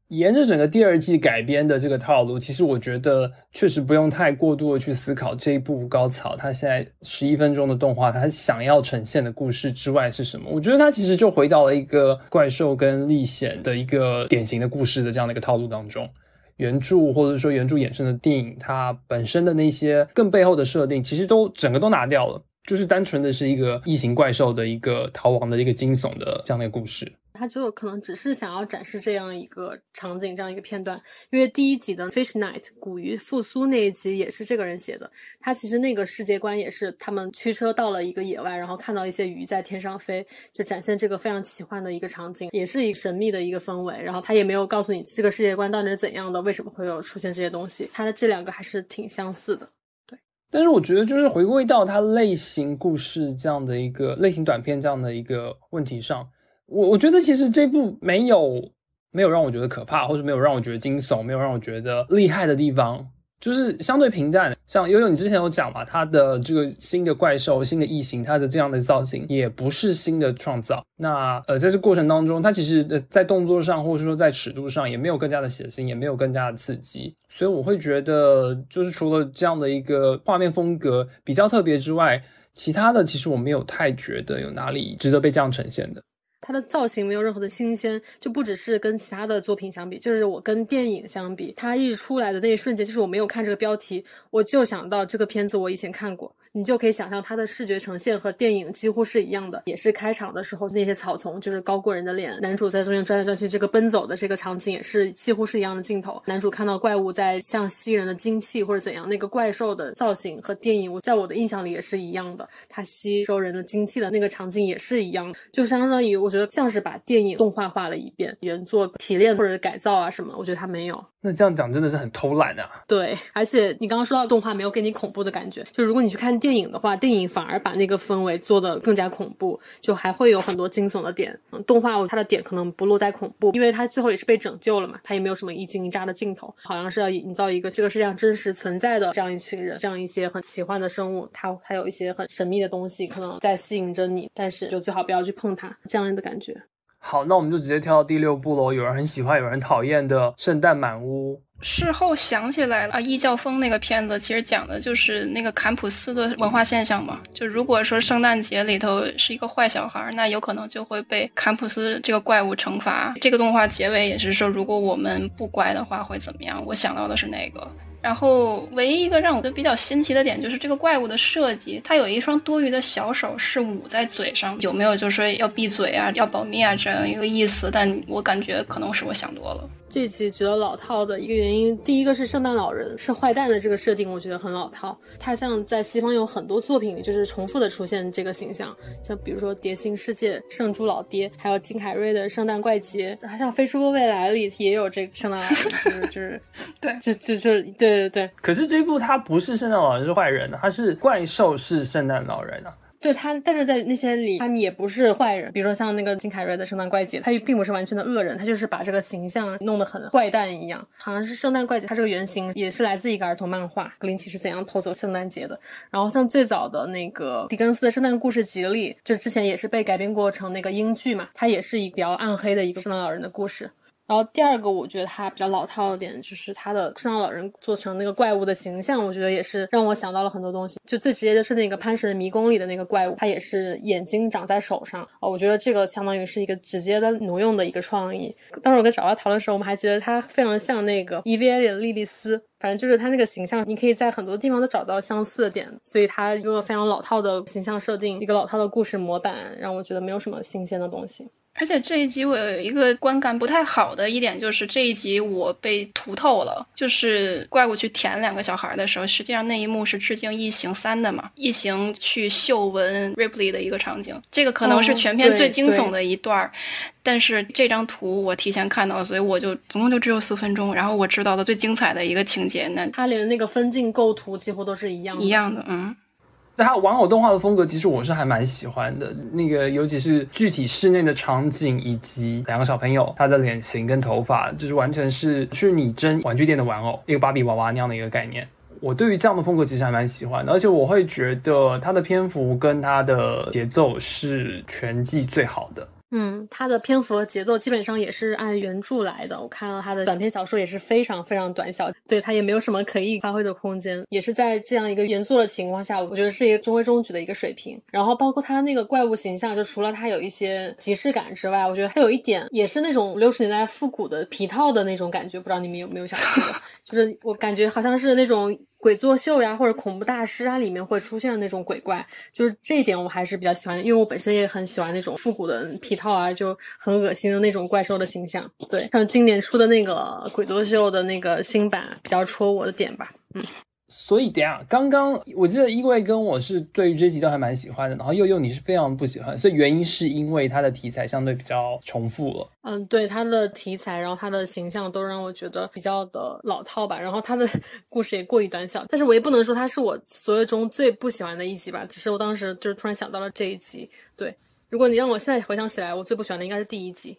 S2: 沿着整个第二季改编的这个套路，其实我觉得确实不用太过度的去思考这一部高潮，它现在十一分钟的动画，它想要呈现的故事之外是什么？我觉得它其实就回到了一个怪兽跟历险的一个典型的故事的这样的一个套路当中。原著或者说原著衍生的电影，它本身的那些更背后的设定，其实都整个都拿掉了。就是单纯的是一个异形怪兽的一个逃亡的一个惊悚的这样的一个故事，
S3: 他就可能只是想要展示这样一个场景，这样一个片段。因为第一集的 Fish Night 古鱼复苏那一集也是这个人写的，他其实那个世界观也是他们驱车到了一个野外，然后看到一些鱼在天上飞，就展现这个非常奇幻的一个场景，也是一神秘的一个氛围。然后他也没有告诉你这个世界观到底是怎样的，为什么会有出现这些东西，他的这两个还是挺相似的。
S2: 但是我觉得，就是回归到它类型故事这样的一个类型短片这样的一个问题上，我我觉得其实这部没有没有让我觉得可怕，或者没有让我觉得惊悚，没有让我觉得厉害的地方。就是相对平淡，像悠悠你之前有讲嘛，它的这个新的怪兽、新的异形，它的这样的造型也不是新的创造。那呃，在这过程当中，它其实呃在动作上，或者说在尺度上，也没有更加的血腥，也没有更加的刺激。所以我会觉得，就是除了这样的一个画面风格比较特别之外，其他的其实我没有太觉得有哪里值得被这样呈现的。
S3: 它的造型没有任何的新鲜，就不只是跟其他的作品相比，就是我跟电影相比，它一出来的那一瞬间，就是我没有看这个标题，我就想到这个片子我以前看过，你就可以想象它的视觉呈现和电影几乎是一样的，也是开场的时候那些草丛就是高过人的脸，男主在中间转来转去，这个奔走的这个场景也是几乎是一样的镜头，男主看到怪物在像吸人的精气或者怎样，那个怪兽的造型和电影，我在我的印象里也是一样的，它吸收人的精气的那个场景也是一样，就相当于我觉得像是把电影动画化了一遍，原作提炼或者改造啊什么，我觉得他没有。
S2: 那这样讲真的是很偷懒啊！
S3: 对，而且你刚刚说到动画没有给你恐怖的感觉，就如果你去看电影的话，电影反而把那个氛围做得更加恐怖，就还会有很多惊悚的点。嗯，动画它的点可能不落在恐怖，因为它最后也是被拯救了嘛，它也没有什么一惊一乍的镜头，好像是要营造一个这个世界上真实存在的这样一群人，这样一些很奇幻的生物，它它有一些很神秘的东西可能在吸引着你，但是就最好不要去碰它，这样的感觉。
S2: 好，那我们就直接跳到第六部喽。有人很喜欢，有人讨厌的《圣诞满屋》。
S4: 事后想起来了啊，《异教风》那个片子其实讲的就是那个坎普斯的文化现象嘛。就如果说圣诞节里头是一个坏小孩，那有可能就会被坎普斯这个怪物惩罚。这个动画结尾也是说，如果我们不乖的话会怎么样？我想到的是那个。然后，唯一一个让我觉得比较新奇的点就是这个怪物的设计，它有一双多余的小手是捂在嘴上，有没有就是说要闭嘴啊、要保密啊这样一个意思？但我感觉可能是我想多了。
S3: 这集觉得老套的一个原因，第一个是圣诞老人是坏蛋的这个设定，我觉得很老套。他像在西方有很多作品里就是重复的出现这个形象，像比如说《碟心世界》圣猪老爹，还有金凯瑞的《圣诞怪杰》，还像《飞出个未来》里也有这个圣诞老人，就是就是 [LAUGHS]
S4: 对，
S3: 就就就对对对。
S2: 可是这部他不是圣诞老人是坏人，他是怪兽是圣诞老人啊。
S3: 对他，但是在那些里，他们也不是坏人。比如说像那个金凯瑞的圣诞怪杰，他也并不是完全的恶人，他就是把这个形象弄得很怪诞一样。好像是圣诞怪杰，他这个原型也是来自一个儿童漫画《格林奇是怎样偷走圣诞节的》。然后像最早的那个狄更斯的《圣诞故事集》里，就之前也是被改编过成那个英剧嘛，它也是一个比较暗黑的一个圣诞老人的故事。然后第二个，我觉得它比较老套的点，就是它的圣诞老人做成那个怪物的形象，我觉得也是让我想到了很多东西。就最直接的是那个潘神迷宫里的那个怪物，它也是眼睛长在手上哦，我觉得这个相当于是一个直接的挪用的一个创意。当时我跟找他讨论的时候，我们还觉得它非常像那个 EVA 里的莉莉丝，反正就是它那个形象，你可以在很多地方都找到相似的点。所以它一个非常老套的形象设定，一个老套的故事模板，让我觉得没有什么新鲜的东西。
S4: 而且这一集我有一个观感不太好的一点，就是这一集我被涂透了。就是怪物去舔两个小孩的时候，实际上那一幕是致敬《异形三》的嘛，《异形》去嗅闻 Ripley 的一个场景，这个可能是全片最惊悚的一段儿。但是这张图我提前看到，所以我就总共就只有四分钟，然后我知道的最精彩的一个情节，那
S3: 它连那个分镜构图几乎都是一样
S4: 一样的，嗯。
S2: 那它玩偶动画的风格，其实我是还蛮喜欢的。那个尤其是具体室内的场景，以及两个小朋友他的脸型跟头发，就是完全是去拟真玩具店的玩偶，一个芭比娃娃那样的一个概念。我对于这样的风格其实还蛮喜欢的，而且我会觉得它的篇幅跟它的节奏是全季最好的。
S3: 嗯，它的篇幅和节奏基本上也是按原著来的。我看到它的短篇小说也是非常非常短小，对它也没有什么可以发挥的空间，也是在这样一个原作的情况下，我觉得是一个中规中矩的一个水平。然后包括它那个怪物形象，就除了它有一些即视感之外，我觉得它有一点也是那种六十年代复古的皮套的那种感觉，不知道你们有没有想过？就是我感觉好像是那种。鬼作秀呀，或者恐怖大师啊，里面会出现的那种鬼怪，就是这一点我还是比较喜欢，因为我本身也很喜欢那种复古的皮套啊，就很恶心的那种怪兽的形象。对，像今年出的那个鬼作秀的那个新版，比较戳我的点吧。嗯。
S2: 所以等下，刚刚我记得因为跟我是对于这集都还蛮喜欢的，然后佑佑你是非常不喜欢，所以原因是因为它的题材相对比较重复了。
S3: 嗯，对，它的题材，然后它的形象都让我觉得比较的老套吧，然后它的故事也过于短小，但是我也不能说它是我所有中最不喜欢的一集吧，只是我当时就是突然想到了这一集。对，如果你让我现在回想起来，我最不喜欢的应该是第一集。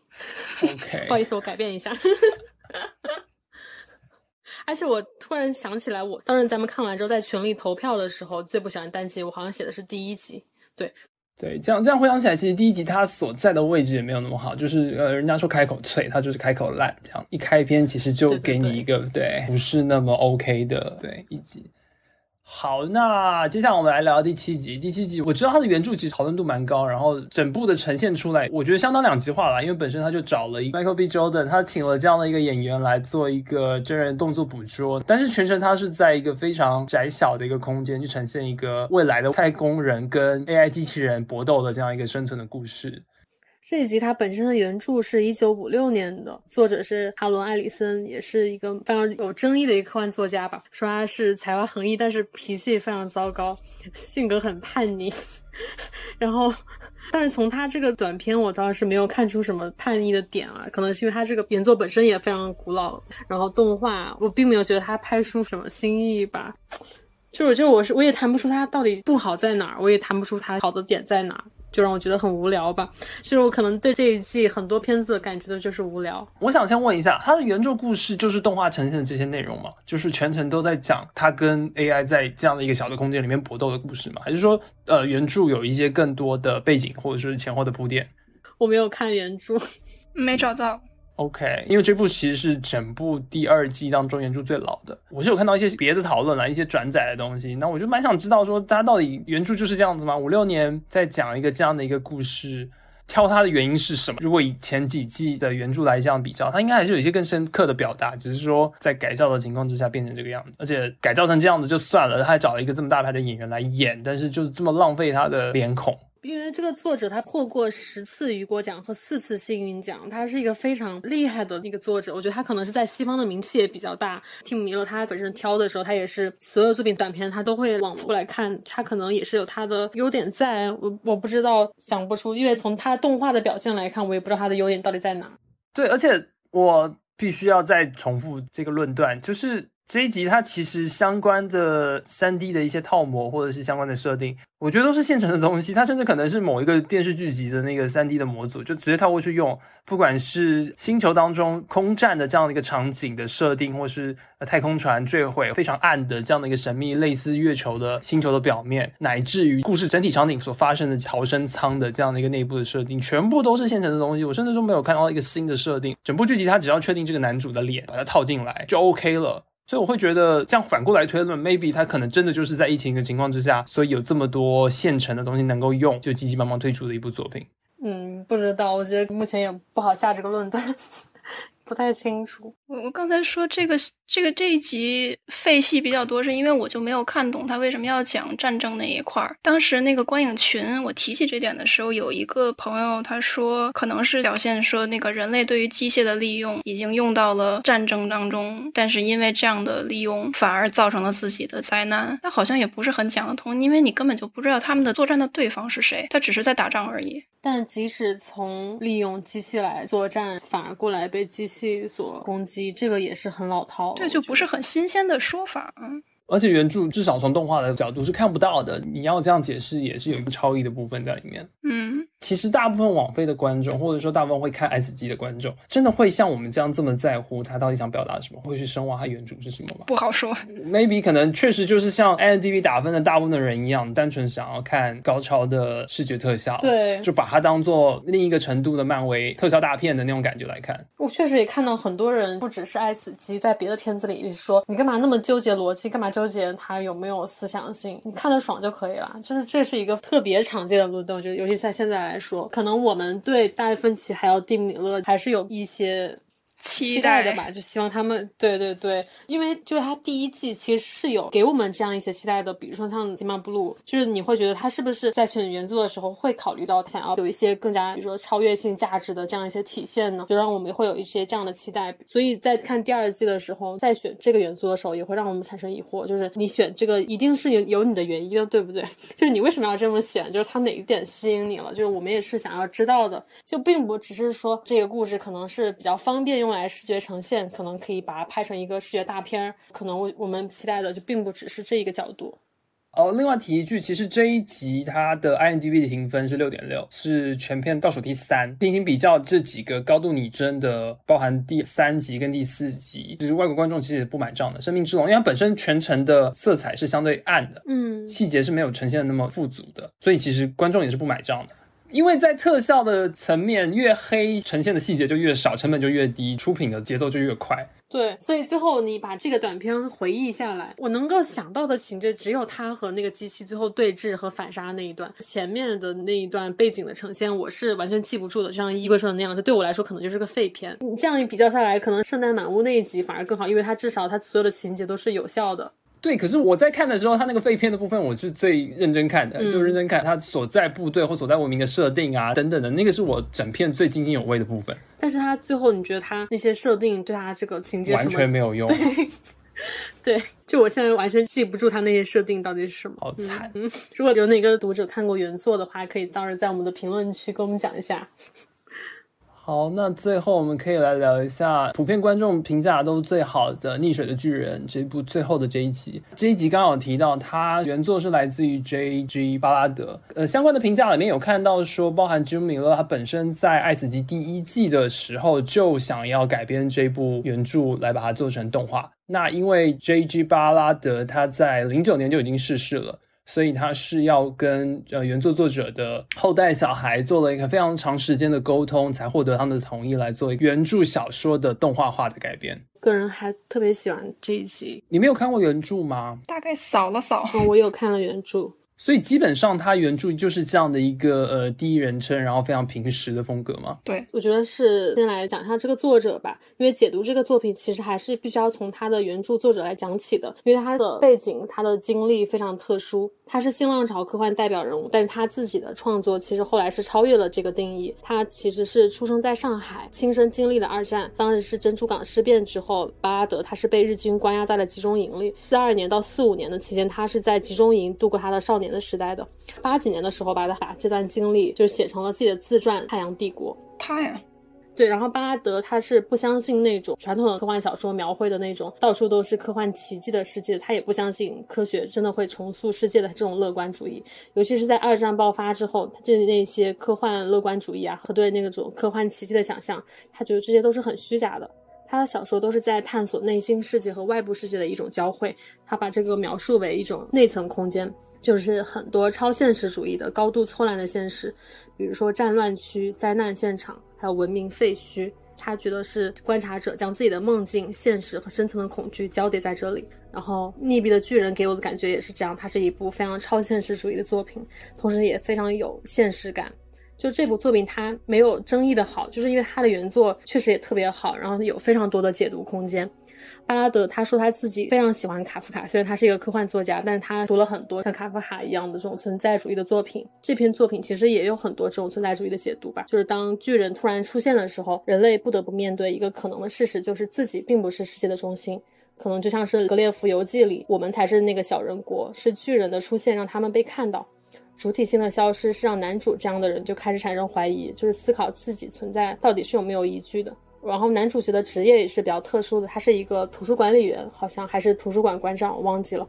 S2: OK，[LAUGHS]
S3: 不好意思，我改变一下。而且我突然想起来，我当时咱们看完之后在群里投票的时候，最不喜欢单集，我好像写的是第一集。对
S2: 对，这样这样回想起来，其实第一集它所在的位置也没有那么好，就是呃，人家说开口脆，它就是开口烂，这样一开篇其实就给你一个对不是那么 OK 的对一集。好，那接下来我们来聊第七集。第七集我知道它的原著其实讨论度蛮高，然后整部的呈现出来，我觉得相当两极化了。因为本身他就找了一 Michael B. Jordan，他请了这样的一个演员来做一个真人动作捕捉，但是全程他是在一个非常窄小的一个空间去呈现一个未来的太空人跟 AI 机器人搏斗的这样一个生存的故事。
S3: 这一集它本身的原著是一九五六年的，作者是哈伦·艾里森，也是一个非常有争议的一个科幻作家吧。说他是才华横溢，但是脾气非常糟糕，性格很叛逆。[LAUGHS] 然后，但是从他这个短片，我倒是没有看出什么叛逆的点啊。可能是因为他这个原作本身也非常古老，然后动画我并没有觉得他拍出什么新意吧。就我就我是我也谈不出他到底不好在哪儿，我也谈不出他好的点在哪儿。就让我觉得很无聊吧，就是我可能对这一季很多片子感觉的就是无聊。
S2: 我想先问一下，它的原著故事就是动画呈现的这些内容吗？就是全程都在讲它跟 AI 在这样的一个小的空间里面搏斗的故事吗？还是说，呃，原著有一些更多的背景或者是前后的铺垫？
S3: 我没有看原著，[LAUGHS]
S4: 没找到。
S2: OK，因为这部其实是整部第二季当中原著最老的。我是有看到一些别的讨论了，一些转载的东西。那我就蛮想知道说，大家到底原著就是这样子吗？五六年在讲一个这样的一个故事，挑它的原因是什么？如果以前几季的原著来这样比较，它应该还是有一些更深刻的表达，只是说在改造的情况之下变成这个样子。而且改造成这样子就算了，他还找了一个这么大牌的演员来演，但是就是这么浪费他的脸孔。
S3: 因为这个作者他获过十次雨果奖和四次幸运奖，他是一个非常厉害的那个作者。我觉得他可能是在西方的名气也比较大。听米勒他本身挑的时候，他也是所有作品短片他都会往过来看，他可能也是有他的优点在。我我不知道想不出，因为从他动画的表现来看，我也不知道他的优点到底在哪。
S2: 对，而且我必须要再重复这个论断，就是。这一集它其实相关的三 D 的一些套模或者是相关的设定，我觉得都是现成的东西。它甚至可能是某一个电视剧集的那个三 D 的模组，就直接套过去用。不管是星球当中空战的这样的一个场景的设定，或是太空船坠毁非常暗的这样的一个神秘类似月球的星球的表面，乃至于故事整体场景所发生的逃生舱的这样的一个内部的设定，全部都是现成的东西。我甚至都没有看到一个新的设定。整部剧集它只要确定这个男主的脸，把它套进来就 OK 了。所以我会觉得，这样反过来推论，maybe 它可能真的就是在疫情的情况之下，所以有这么多现成的东西能够用，就急急忙忙推出的一部作品。
S3: 嗯，不知道，我觉得目前也不好下这个论断。[LAUGHS] 不太清楚。
S4: 我刚才说这个这个这一集废戏比较多，是因为我就没有看懂他为什么要讲战争那一块儿。当时那个观影群，我提起这点的时候，有一个朋友他说，可能是表现说那个人类对于机械的利用已经用到了战争当中，但是因为这样的利用反而造成了自己的灾难。那好像也不是很讲得通，因为你根本就不知道他们的作战的对方是谁，他只是在打仗而已。
S3: 但即使从利用机器来作战，反而过来被机器所攻击，这个也是很老套，
S4: 对，就不是很新鲜的说法。嗯。
S2: 而且原著至少从动画的角度是看不到的，你要这样解释也是有一个超意的部分在里面。
S4: 嗯，
S2: 其实大部分网飞的观众，或者说大部分会看 S 级的观众，真的会像我们这样这么在乎他到底想表达什么，会去深挖他原著是什么吗？
S4: 不好说
S2: ，maybe 可能确实就是像 i n d b 打分的大部分的人一样，单纯想要看高超的视觉特效，
S3: 对，
S2: 就把它当做另一个程度的漫威特效大片的那种感觉来看。
S3: 我确实也看到很多人，不只是 S 级，在别的片子里说，你干嘛那么纠结逻辑，干嘛纠结他有。没有思想性，你看得爽就可以了。就是这是一个特别常见的漏洞，就尤其在现在来说，可能我们对达芬奇还有蒂米勒还是有一些。期待的吧，就希望他们对对对，因为就是他第一季其实是有给我们这样一些期待的，比如说像《金马布鲁》，就是你会觉得他是不是在选原作的时候会考虑到想要有一些更加比如说超越性价值的这样一些体现呢？就让我们会有一些这样的期待。所以在看第二季的时候，在选这个元素的时候，也会让我们产生疑惑，就是你选这个一定是有有你的原因的，对不对？[LAUGHS] 就是你为什么要这么选？就是他哪一点吸引你了？就是我们也是想要知道的，就并不只是说这个故事可能是比较方便用。来视觉呈现，可能可以把它拍成一个视觉大片儿。可能我我们期待的就并不只是这一个角度。
S2: 哦，另外提一句，其实这一集它的 IMDB 的评分是六点六，是全片倒数第三。平行比较这几个高度拟真的，包含第三集跟第四集，其实外国观众其实也不买账的。生命之龙，因为它本身全程的色彩是相对暗的，
S3: 嗯，
S2: 细节是没有呈现的那么富足的，所以其实观众也是不买账的。因为在特效的层面，越黑呈现的细节就越少，成本就越低，出品的节奏就越快。
S3: 对，所以最后你把这个短片回忆下来，我能够想到的情节只有他和那个机器最后对峙和反杀那一段，前面的那一段背景的呈现我是完全记不住的，就像衣柜说的那样，就对我来说可能就是个废片。你这样一比较下来，可能《圣诞满屋》那一集反而更好，因为它至少它所有的情节都是有效的。
S2: 对，可是我在看的时候，他那个废片的部分，我是最认真看的，
S3: 嗯
S2: 就认真看他所在部队或所在文明的设定啊等等的，那个是我整片最津津有味的部分，
S3: 但是他最后你觉得他那些设定对他这个情节
S2: 完全没有用，
S3: 对，就我现在完全记不住他那些设定到底是什么。
S2: 好惨。
S3: 嗯，如果有哪个读者看过原作的话，可以到时候在我们的评论区跟我们讲一下。
S2: 好，那最后我们可以来聊一下普遍观众评价都最好的《溺水的巨人》这部最后的这一集。这一集刚好提到，它原作是来自于 J.G. 巴拉德。呃，相关的评价里面有看到说，包含吉姆米勒他本身在《爱死机》第一季的时候就想要改编这部原著来把它做成动画。那因为 J.G. 巴拉德他在零九年就已经逝世了。所以他是要跟呃原作作者的后代小孩做了一个非常长时间的沟通，才获得他们的同意来做原著小说的动画化的改编。
S3: 个人还特别喜欢这一集，
S2: 你没有看过原著吗？
S4: 大概扫了扫，
S3: 哦，我有看了原著。
S2: 所以基本上他原著就是这样的一个呃第一人称，然后非常平实的风格嘛。
S4: 对，
S3: 我觉得是先来讲一下这个作者吧，因为解读这个作品其实还是必须要从他的原著作者来讲起的，因为他的背景、他的经历非常特殊，他是新浪潮科幻代表人物，但是他自己的创作其实后来是超越了这个定义。他其实是出生在上海，亲身经历了二战，当时是珍珠港事变之后，巴拉德他是被日军关押在了集中营里，四二年到四五年的期间，他是在集中营度过他的少年的时代的。八几年的时候吧，他把这段经历就写成了自己的自传《太阳帝国》。
S4: 他呀，
S3: 对，然后巴拉德他是不相信那种传统的科幻小说描绘的那种到处都是科幻奇迹的世界，他也不相信科学真的会重塑世界的这种乐观主义。尤其是在二战爆发之后，他对那些科幻乐观主义啊和对那种科幻奇迹的想象，他觉得这些都是很虚假的。他的小说都是在探索内心世界和外部世界的一种交汇，他把这个描述为一种内层空间，就是很多超现实主义的高度错乱的现实，比如说战乱区、灾难现场，叫文明废墟。他觉得是观察者将自己的梦境、现实和深层的恐惧交叠在这里。然后《溺毙的巨人》给我的感觉也是这样，它是一部非常超现实主义的作品，同时也非常有现实感。就这部作品，它没有争议的好，就是因为它的原作确实也特别好，然后有非常多的解读空间。巴拉德他说他自己非常喜欢卡夫卡，虽然他是一个科幻作家，但是他读了很多像卡夫卡一样的这种存在主义的作品。这篇作品其实也有很多这种存在主义的解读吧，就是当巨人突然出现的时候，人类不得不面对一个可能的事实，就是自己并不是世界的中心。可能就像是《格列佛游记》里，我们才是那个小人国，是巨人的出现让他们被看到。主体性的消失是让男主这样的人就开始产生怀疑，就是思考自己存在到底是有没有依据的。然后男主角的职业也是比较特殊的，他是一个图书管理员，好像还是图书馆馆长，我忘记了。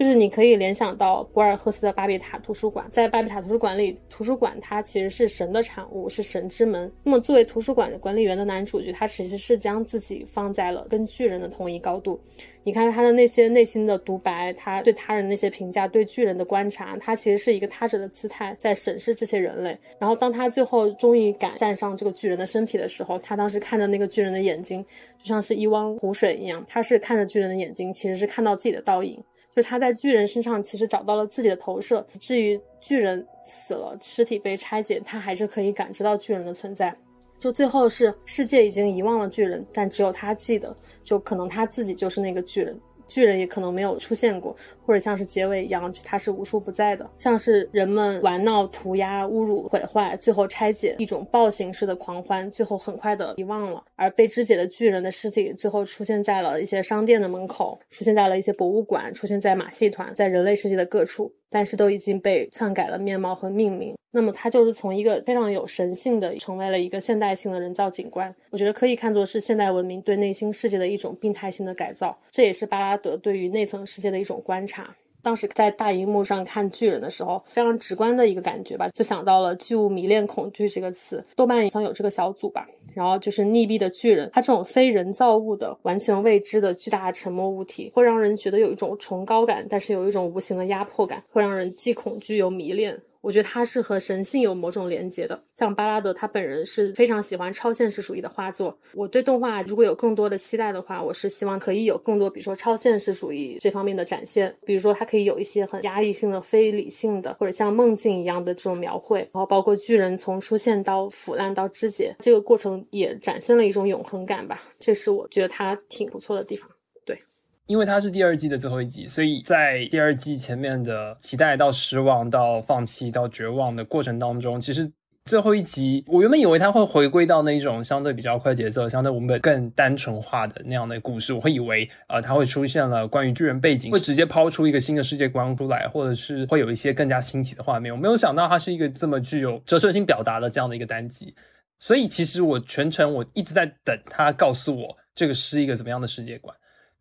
S3: 就是你可以联想到博尔赫斯的巴比塔图书馆，在巴比塔图书馆里，图书馆它其实是神的产物，是神之门。那么作为图书馆管理员的男主角，他其实是将自己放在了跟巨人的同一高度。你看他的那些内心的独白，他对他人那些评价，对巨人的观察，他其实是一个他者的姿态在审视这些人类。然后当他最后终于敢站上这个巨人的身体的时候，他当时看着那个巨人的眼睛，就像是一汪湖水一样，他是看着巨人的眼睛，其实是看到自己的倒影。就他在巨人身上其实找到了自己的投射，至于巨人死了，尸体被拆解，他还是可以感知到巨人的存在。就最后是世界已经遗忘了巨人，但只有他记得，就可能他自己就是那个巨人。巨人也可能没有出现过，或者像是结尾一样，它是无处不在的，像是人们玩闹、涂鸦、侮辱、毁坏，最后拆解一种暴行式的狂欢，最后很快的遗忘了。而被肢解的巨人的尸体，最后出现在了一些商店的门口，出现在了一些博物馆，出现在马戏团，在人类世界的各处。但是都已经被篡改了面貌和命名，那么它就是从一个非常有神性的，成为了一个现代性的人造景观。我觉得可以看作是现代文明对内心世界的一种病态性的改造，这也是巴拉德对于内层世界的一种观察。当时在大荧幕上看巨人的时候，非常直观的一个感觉吧，就想到了“巨物迷恋恐惧”这个词。豆瓣好像有这个小组吧，然后就是溺毙的巨人，它这种非人造物的、完全未知的巨大沉默物体，会让人觉得有一种崇高感，但是有一种无形的压迫感，会让人既恐惧又迷恋。我觉得它是和神性有某种连接的。像巴拉德他本人是非常喜欢超现实主义的画作。我对动画如果有更多的期待的话，我是希望可以有更多，比如说超现实主义这方面的展现，比如说它可以有一些很压抑性的、非理性的，或者像梦境一样的这种描绘。然后包括巨人从出现到腐烂到肢解这个过程，也展现了一种永恒感吧。这是我觉得它挺不错的地方。
S2: 因为它是第二季的最后一集，所以在第二季前面的期待到失望到放弃到绝望的过程当中，其实最后一集我原本以为它会回归到那一种相对比较快节奏、相对文本更单纯化的那样的故事，我会以为呃它会出现了关于巨人背景，会直接抛出一个新的世界观出来，或者是会有一些更加新奇的画面。我没有想到它是一个这么具有折射性表达的这样的一个单集，所以其实我全程我一直在等他告诉我这个是一个怎么样的世界观。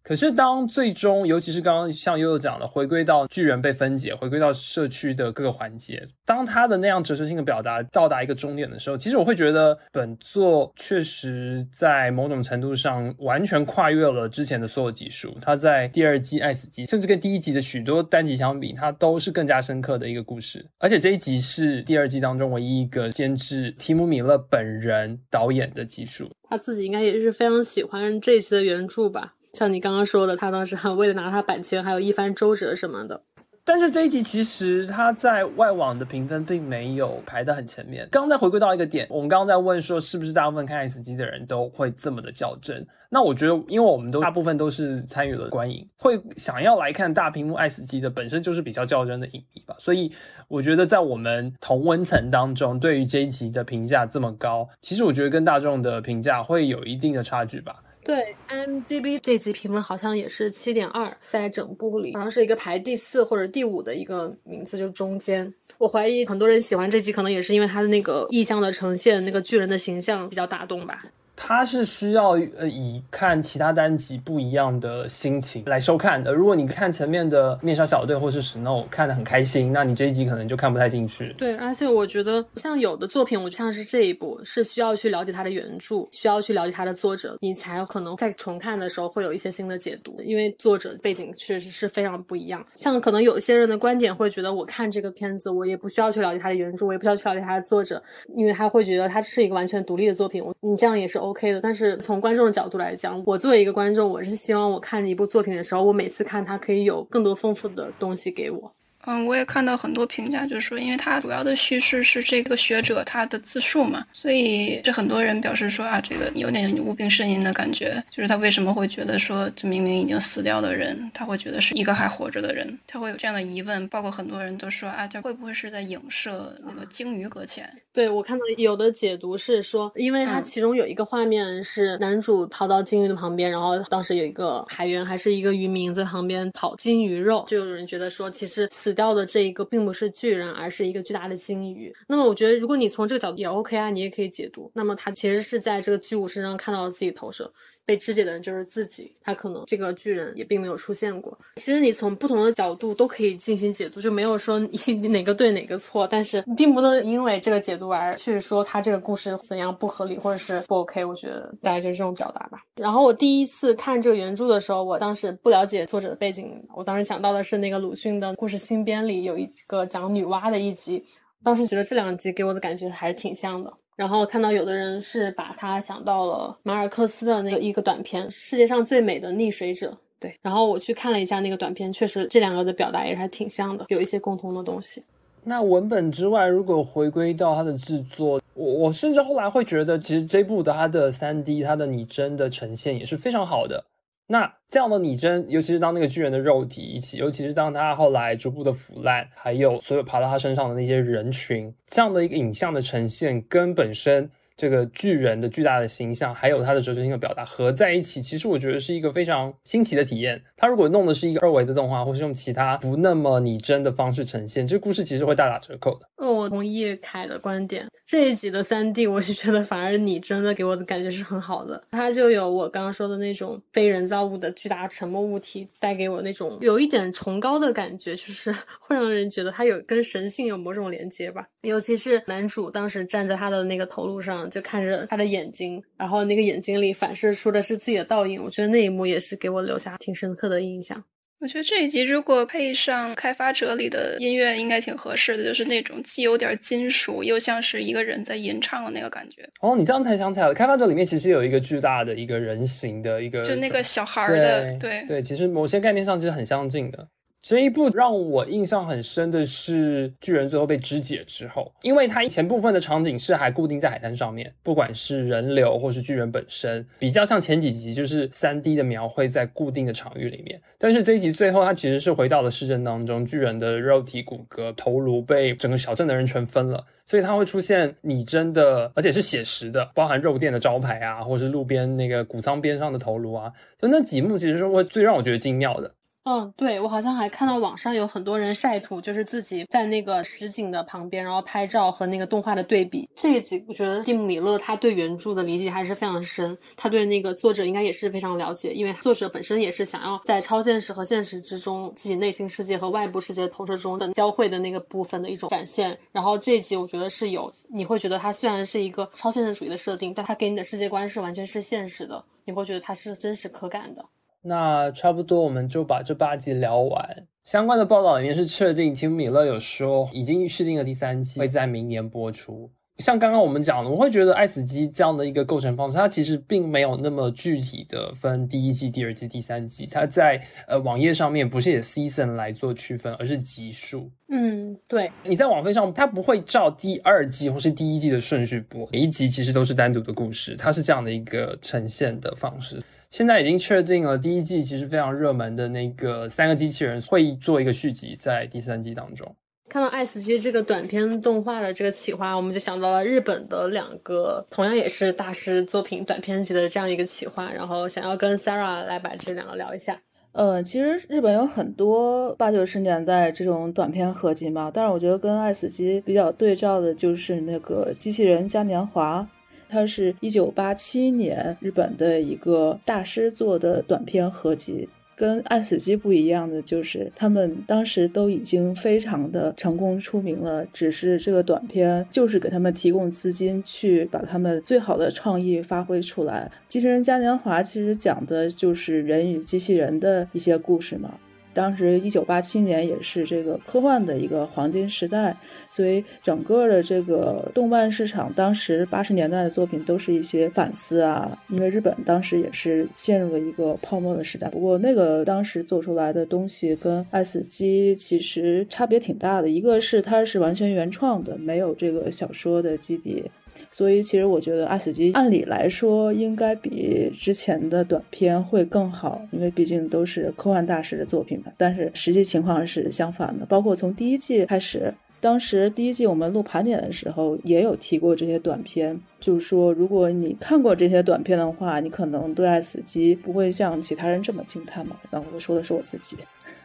S2: 可是，当最终，尤其是刚刚像悠悠讲的，回归到巨人被分解，回归到社区的各个环节，当他的那样哲学性的表达到达一个终点的时候，其实我会觉得本作确实在某种程度上完全跨越了之前的所有集数。他在第二季爱死机，甚至跟第一集的许多单集相比，它都是更加深刻的一个故事。而且这一集是第二季当中唯一一个监制提姆米勒本人导演的集数。
S3: 他自己应该也是非常喜欢这一期的原著吧。像你刚刚说的，他当时还为了拿他版权，还有一番周折什么的。
S2: 但是这一集其实他在外网的评分并没有排得很前面。刚刚再回归到一个点，我们刚刚在问说，是不是大部分看 S 级的人都会这么的较真？那我觉得，因为我们都大部分都是参与了观影，会想要来看大屏幕 S 级的，本身就是比较较真的影迷吧。所以我觉得，在我们同温层当中，对于这一集的评价这么高，其实我觉得跟大众的评价会有一定的差距吧。
S3: 对，MGB 这集评分好像也是七点二，在整部里好像是一个排第四或者第五的一个名字，就中间。我怀疑很多人喜欢这集，可能也是因为他的那个意象的呈现，那个巨人的形象比较打动吧。
S2: 它是需要呃以看其他单集不一样的心情来收看的。如果你看前面的面纱小队或是 Snow 看得很开心，那你这一集可能就看不太进去。
S3: 对，而且我觉得像有的作品，我像是这一部，是需要去了解它的原著，需要去了解它的作者，你才可能在重看的时候会有一些新的解读。因为作者背景确实是非常不一样。像可能有些人的观点会觉得，我看这个片子，我也不需要去了解它的原著，我也不需要去了解它的作者，因为他会觉得它是一个完全独立的作品。我你这样也是 O OK 的，但是。从观众的角度来讲，我作为一个观众，我是希望我看一部作品的时候，我每次看它可以有更多丰富的东西给我。
S4: 嗯，我也看到很多评价，就是说，因为它主要的叙事是这个学者他的自述嘛，所以这很多人表示说啊，这个有点无病呻吟的感觉。就是他为什么会觉得说，这明明已经死掉的人，他会觉得是一个还活着的人，他会有这样的疑问。包括很多人都说啊，这会不会是在影射那个鲸鱼搁浅？
S3: 对我看到有的解读是说，因为它其中有一个画面是男主跑到鲸鱼的旁边，然后当时有一个海员还是一个渔民在旁边讨鲸鱼肉，就有人觉得说，其实死。死掉的这一个并不是巨人，而是一个巨大的鲸鱼。那么我觉得，如果你从这个角度也 OK 啊，你也可以解读。那么他其实是在这个巨物身上看到了自己投射。被肢解的人就是自己，他可能这个巨人也并没有出现过。其实你从不同的角度都可以进行解读，就没有说你 [LAUGHS] 哪个对哪个错。但是并不能因为这个解读而去说他这个故事怎样不合理或者是不 OK。我觉得大概就是这种表达吧。然后我第一次看这个原著的时候，我当时不了解作者的背景，我当时想到的是那个鲁迅的故事新编里有一个讲女娲的一集，当时觉得这两集给我的感觉还是挺像的。然后看到有的人是把它想到了马尔克斯的那个一个短片《世界上最美的溺水者》，对。然后我去看了一下那个短片，确实这两个的表达也还挺像的，有一些共同的东西。
S2: 那文本之外，如果回归到它的制作，我我甚至后来会觉得，其实这部的它的三 D、它的拟真的呈现也是非常好的。那这样的拟真，尤其是当那个巨人的肉体一起，尤其是当他后来逐步的腐烂，还有所有爬到他身上的那些人群，这样的一个影像的呈现，跟本身。这个巨人的巨大的形象，还有他的哲学性的表达合在一起，其实我觉得是一个非常新奇的体验。他如果弄的是一个二维的动画，或是用其他不那么拟真的方式呈现，这故事其实会大打折扣的。
S3: 嗯，我同意凯的观点。这一集的三 D，我就觉得反而拟真的给我的感觉是很好的。它就有我刚刚说的那种非人造物的巨大沉默物体带给我那种有一点崇高的感觉，就是 [LAUGHS] 会让人觉得它有跟神性有某种连接吧。尤其是男主当时站在他的那个头颅上。就看着他的眼睛，然后那个眼睛里反射出的是自己的倒影，我觉得那一幕也是给我留下挺深刻的印象。
S4: 我觉得这一集如果配上《开发者》里的音乐，应该挺合适的，就是那种既有点金属，又像是一个人在吟唱的那个感觉。
S2: 哦，你这样才想起来了，《开发者》里面其实有一个巨大的一个人形的一个，
S4: 就那个小孩的，
S2: 对
S4: 对
S2: 对，其实某些概念上其实很相近的。这一部让我印象很深的是巨人最后被肢解之后，因为它前部分的场景是还固定在海滩上面，不管是人流或是巨人本身，比较像前几集就是三 D 的描绘在固定的场域里面。但是这一集最后，它其实是回到了市镇当中，巨人的肉体骨骼头颅被整个小镇的人全分了，所以它会出现拟真的，而且是写实的，包含肉店的招牌啊，或是路边那个谷仓边上的头颅啊，就那几幕其实是会最让我觉得精妙的。
S3: 嗯，对我好像还看到网上有很多人晒图，就是自己在那个实景的旁边，然后拍照和那个动画的对比。这一集我觉得蒂姆·米勒他对原著的理解还是非常深，他对那个作者应该也是非常了解，因为作者本身也是想要在超现实和现实之中，自己内心世界和外部世界投射中的交汇的那个部分的一种展现。然后这一集我觉得是有，你会觉得它虽然是一个超现实主义的设定，但它给你的世界观是完全是现实的，你会觉得它是真实可感的。
S2: 那差不多，我们就把这八集聊完。相关的报道里面是确定，提姆·米勒有说已经续订了第三季，会在明年播出。像刚刚我们讲的，我会觉得《爱死机》这样的一个构成方式，它其实并没有那么具体的分第一季、第二季、第三季。它在呃网页上面不是以 season 来做区分，而是集数。
S3: 嗯，对。
S2: 你在网飞上，它不会照第二季或是第一季的顺序播，每一集其实都是单独的故事，它是这样的一个呈现的方式。现在已经确定了，第一季其实非常热门的那个三个机器人会做一个续集，在第三季当中。
S3: 看到《爱死机》这个短片动画的这个企划，我们就想到了日本的两个同样也是大师作品短片集的这样一个企划，然后想要跟 Sarah 来把这两个聊一下。
S8: 呃，其实日本有很多八九十年代这种短片合集嘛，但是我觉得跟《爱死机》比较对照的就是那个《机器人嘉年华》。它是一九八七年日本的一个大师做的短片合集，跟《爱死机》不一样的就是他们当时都已经非常的成功出名了，只是这个短片就是给他们提供资金去把他们最好的创意发挥出来。《机器人嘉年华》其实讲的就是人与机器人的一些故事嘛。当时一九八七年也是这个科幻的一个黄金时代，所以整个的这个动漫市场，当时八十年代的作品都是一些反思啊，因为日本当时也是陷入了一个泡沫的时代。不过那个当时做出来的东西跟《爱死机》其实差别挺大的，一个是它是完全原创的，没有这个小说的基底。所以，其实我觉得《爱死机》按理来说应该比之前的短片会更好，因为毕竟都是科幻大师的作品嘛。但是实际情况是相反的，包括从第一季开始，当时第一季我们录盘点的时候也有提过这些短片，就是说如果你看过这些短片的话，你可能对《爱死机》不会像其他人这么惊叹嘛。然后我说的是我自己。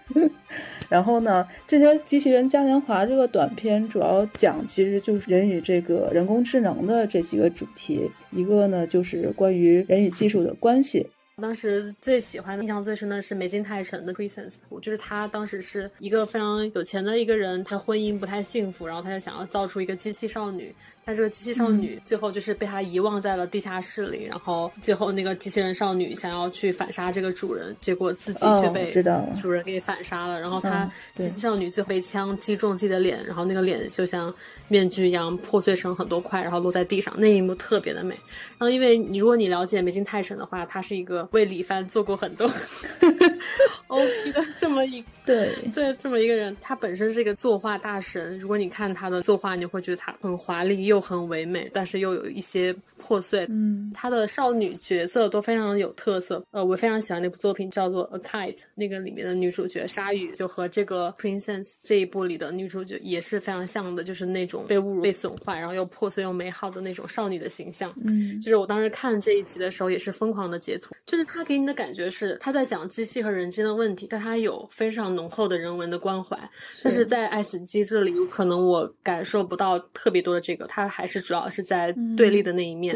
S8: [LAUGHS] 然后呢，这些机器人嘉年华这个短片主要讲，其实就是人与这个人工智能的这几个主题。一个呢，就是关于人与技术的关系。
S3: 当时最喜欢、印象最深的是梅津泰臣的 Presence，就是他当时是一个非常有钱的一个人，他婚姻不太幸福，然后他就想要造出一个机器少女。但这个机器少女最后就是被他遗忘在了地下室里，然后最后那个机器人少女想要去反杀这个主人，结果自己却被主人给反杀了。然后他机器少女最后被枪击中自己的脸，然后那个脸就像面具一样破碎成很多块，然后落在地上。那一幕特别的美。然后因为你如果你了解梅津泰臣的话，他是一个为李帆做过很多。[LAUGHS] OP 的 [LAUGHS] 这么一
S8: 对
S3: 对这么一个人，他本身是一个作画大神。如果你看他的作画，你会觉得他很华丽又很唯美，但是又有一些破碎。
S8: 嗯，
S3: 他的少女角色都非常有特色。呃，我非常喜欢那部作品叫做《A Kite》，那个里面的女主角鲨鱼就和这个《Princess》这一部里的女主角也是非常像的，就是那种被侮辱、被损坏，然后又破碎又美好的那种少女的形象。
S8: 嗯，
S3: 就是我当时看这一集的时候也是疯狂的截图，就是他给你的感觉是他在讲机器和人间的问题，但它有非常浓厚的人文的关怀。但是在《爱死机》这里，有可能我感受不到特别多的这个，它还是主要是在对立的那一面，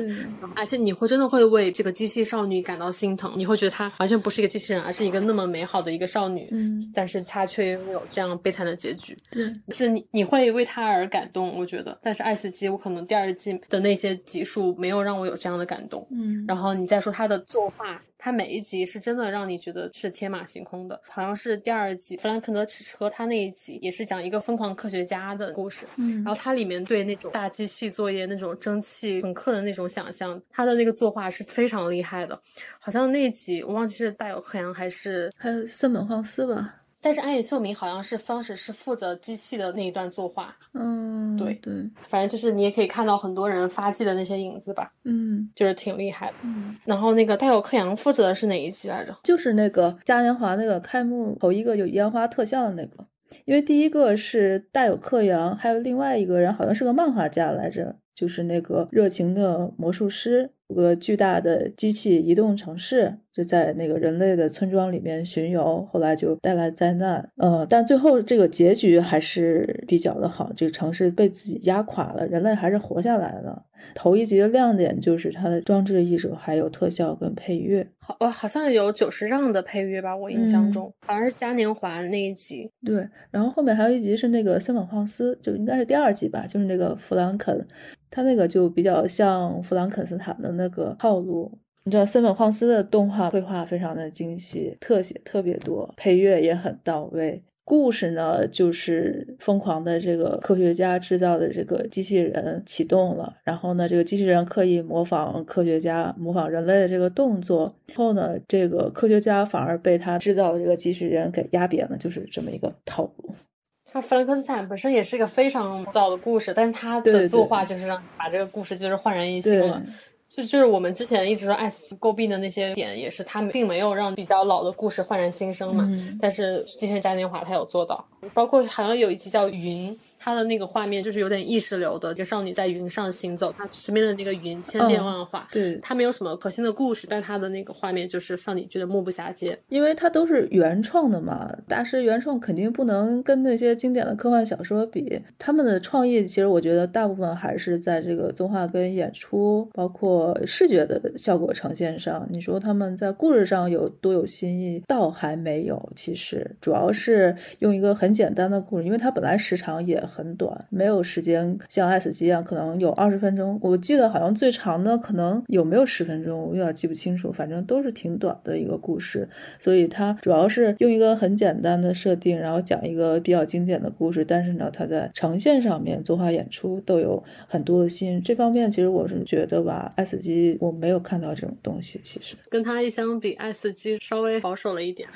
S3: 而且你会真的会为这个机器少女感到心疼，你会觉得她完全不是一个机器人，而是一个那么美好的一个少女，
S8: 嗯，
S3: 但是她却拥有这样悲惨的结局，
S8: 对，
S3: 是你你会为她而感动，我觉得。但是《爱死机》，我可能第二季的那些集数没有让我有这样的感动，
S8: 嗯，
S3: 然后你再说她的作画。它每一集是真的让你觉得是天马马行空的，好像是第二集弗兰肯德齿车他那一集也是讲一个疯狂科学家的故事，
S8: 嗯。
S3: 然后它里面对那种大机器作业那种蒸汽朋克的那种想象，它的那个作画是非常厉害的，好像那一集我忘记是大有克洋还是，
S8: 还有森本晃司吧，
S3: 但是安野秀明好像是当时是负责机器的那一段作画，
S8: 嗯，
S3: 对
S8: 对，
S3: 反正就是你也可以看到很多人发迹的那些影子吧，
S8: 嗯
S3: 就是挺厉害的。
S8: 嗯，
S3: 然后那个大有克洋负责的是哪一期来着？
S8: 就是那个嘉年华那个开幕头一个有烟花特效的那个，因为第一个是大有克洋，还有另外一个人好像是个漫画家来着，就是那个热情的魔术师，有个巨大的机器移动城市，就在那个人类的村庄里面巡游，后来就带来灾难。呃，但最后这个结局还是比较的好，这个城市被自己压垮了，人类还是活下来了。头一集的亮点就是它的装置艺术，还有特效跟配乐。
S3: 好，呃，好像有九十让的配乐吧，我印象
S8: 嗯
S3: 中、好像是嘉年华那一集。
S8: 对，然后后面还有一集是那个森本晃司，就应该是第二集吧，就是那个弗兰肯，他那个就比较像弗兰肯斯坦的那个套路。你知道森本晃司的动画绘画非常的精细，特写特别多，配乐也很到位。故事呢，就是疯狂的这个科学家制造的这个机器人启动了，然后呢，这个机器人刻意模仿科学家、模仿人类的这个动作，后呢，这个科学家反而被他制造的这个机器人给压扁了，就是这么一个套路。
S3: 他弗兰克斯坦本身也是一个非常早的故事，但是他的作画就是让把这个故事就是焕然一新了。就就是我们之前一直说爱死诟病的那些点，也是他们并没有让比较老的故事焕然新生嘛。
S8: 嗯
S3: 但是《机器人嘉年华》他有做到，包括好像有一集叫《云》，它的那个画面就是有点意识流的，就少女在云上行走，她身边的那个云千变万化。
S8: 对，
S3: 它没有什么可信的故事，但它的那个画面就是让你觉得目不暇接。
S8: 因为它都是原创的嘛，大师原创肯定不能跟那些经典的科幻小说比。他们的创意其实我觉得大部分还是在这个动画跟演出，包括视觉的效果呈现上。你说他们在故事上有多有新意，倒还没有。其实主要是用一个很简单的故事，因为它本来时长也很短，没有时间像《爱死机》一样可能有二十分钟。我记得好像最长的可能有没有十分钟，我有点记不清楚，反正都是挺短的一个故事。所以它主要是用一个很简单的设定，然后讲一个比较经典的故事，但是呢，它在呈现上面、作画、演出都有很多的新。这方面其实我是觉得吧，《爱死机》我没有看到这种东西，其实。
S3: 跟它一相比，爱死机稍微保守了一点。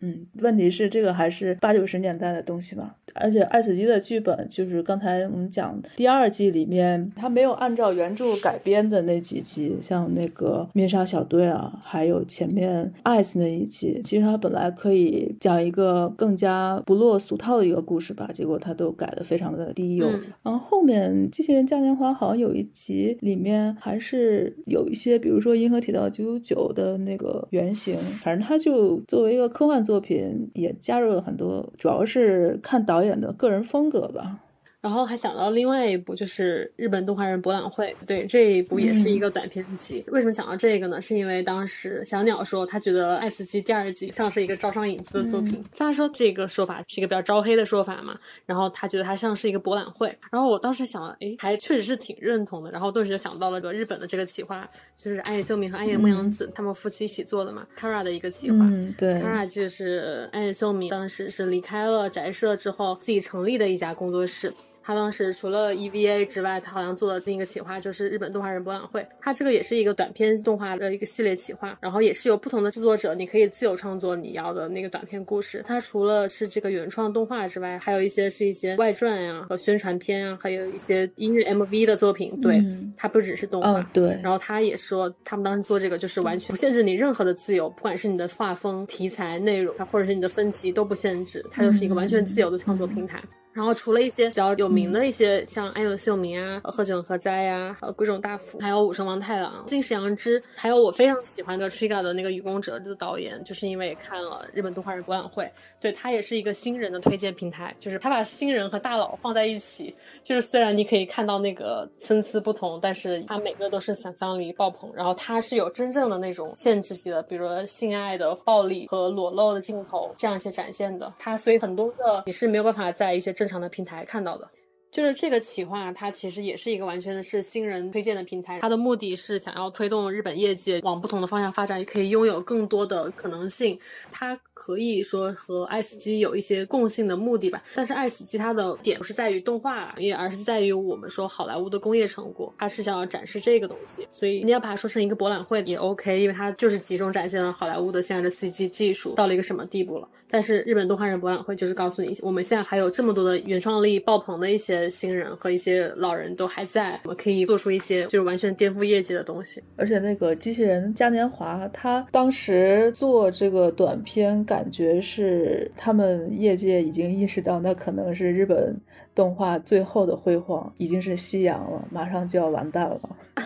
S8: 嗯，问题是这个还是八九十年代的东西嘛，而且《爱死机》的剧本就是刚才我们讲第二季里面，它没有按照原著改编的那几集，像那个面纱小队啊，还有前面 Ice 那一集，其实它本来可以讲一个更加不落俗套的一个故事吧，结果它都改得非常的低幼。
S3: 嗯
S8: 然后后面《机器人嘉年华》好像有一集里面还是有一些，比如说《银河铁道九九九》的那个原型，反正它就作为一个科幻作品，也加入了很多，主要是看导导演的个人风格吧。
S3: 然后还想到另外一部，就是日本动画人博览会，对这一部也是一个短片集。为什么想到这个呢？是因为当时小鸟说他觉得《爱死机》第二季像是一个招商引资的作品。他说这个说法是一个比较招黑的说法嘛，然后他觉得它像是一个博览会。然后我当时想了，诶，还确实是挺认同的。然后顿时就想到了个日本的这个企划，就是安野秀明和安野牧洋子、他们夫妻一起做的嘛，Kara 的一个企划。
S8: 嗯，对
S3: ，Kara 就是安野秀明，当时是离开了宅社之后自己成立的一家工作室。他当时除了 EVA 之外，他好像做的另一个企划就是日本动画人博览会。他这个也是一个短片动画的一个系列企划，然后也是有不同的制作者，你可以自由创作你要的那个短片故事。它除了是这个原创动画之外，还有一些是一些外传呀、和宣传片啊，还有一些音乐 MV 的作品。对，
S8: 嗯
S3: 它不只是动画。
S8: 哦，对，
S3: 然后他也说，他们当时做这个就是完全不限制你任何的自由，不管是你的画风、题材、内容，或者是你的分级都不限制，它就是一个完全自由的创作平台。然后除了一些比较有名的一些，像安有秀明啊、鹤卷和哉呀、还有龟冢大辅，还有武生王太郎、近视阳之，还有我非常喜欢的 Triga 的那个《愚公者》的导演，就是因为看了日本动画人博览会，对他也是一个新人的推荐平台，就是他把新人和大佬放在一起，就是虽然你可以看到那个参差不同，但是他每个都是想象力爆棚，然后他是有真正的那种限制级的，比如说性爱的暴力和裸露的镜头这样一些展现的，他所以很多的你是没有办法在一些正常的平台看到的。就是这个企划，它其实也是一个完全的是新人推荐的平台，它的目的是想要推动日本业界往不同的方向发展，也可以拥有更多的可能性。它可以说和爱死机有一些共性的目的吧，但是爱死机它的点不是在于动画行业，而是在于我们说好莱坞的工业成果，它是想要展示这个东西。所以你要把它说成一个博览会也 OK，因为它就是集中展现了好莱坞的现在的 CG 技术到了一个什么地步了。但是日本动画人博览会就是告诉你，我们现在还有这么多的原创力爆棚的一些。新人和一些老人都还在，我们可以做出一些就是完全颠覆业界的东西。
S8: 而且那个机器人嘉年华，他当时做这个短片，感觉是他们业界已经意识到，那可能是日本动画最后的辉煌，已经是夕阳了，马上就要完蛋了。[LAUGHS]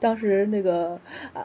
S8: 当时那个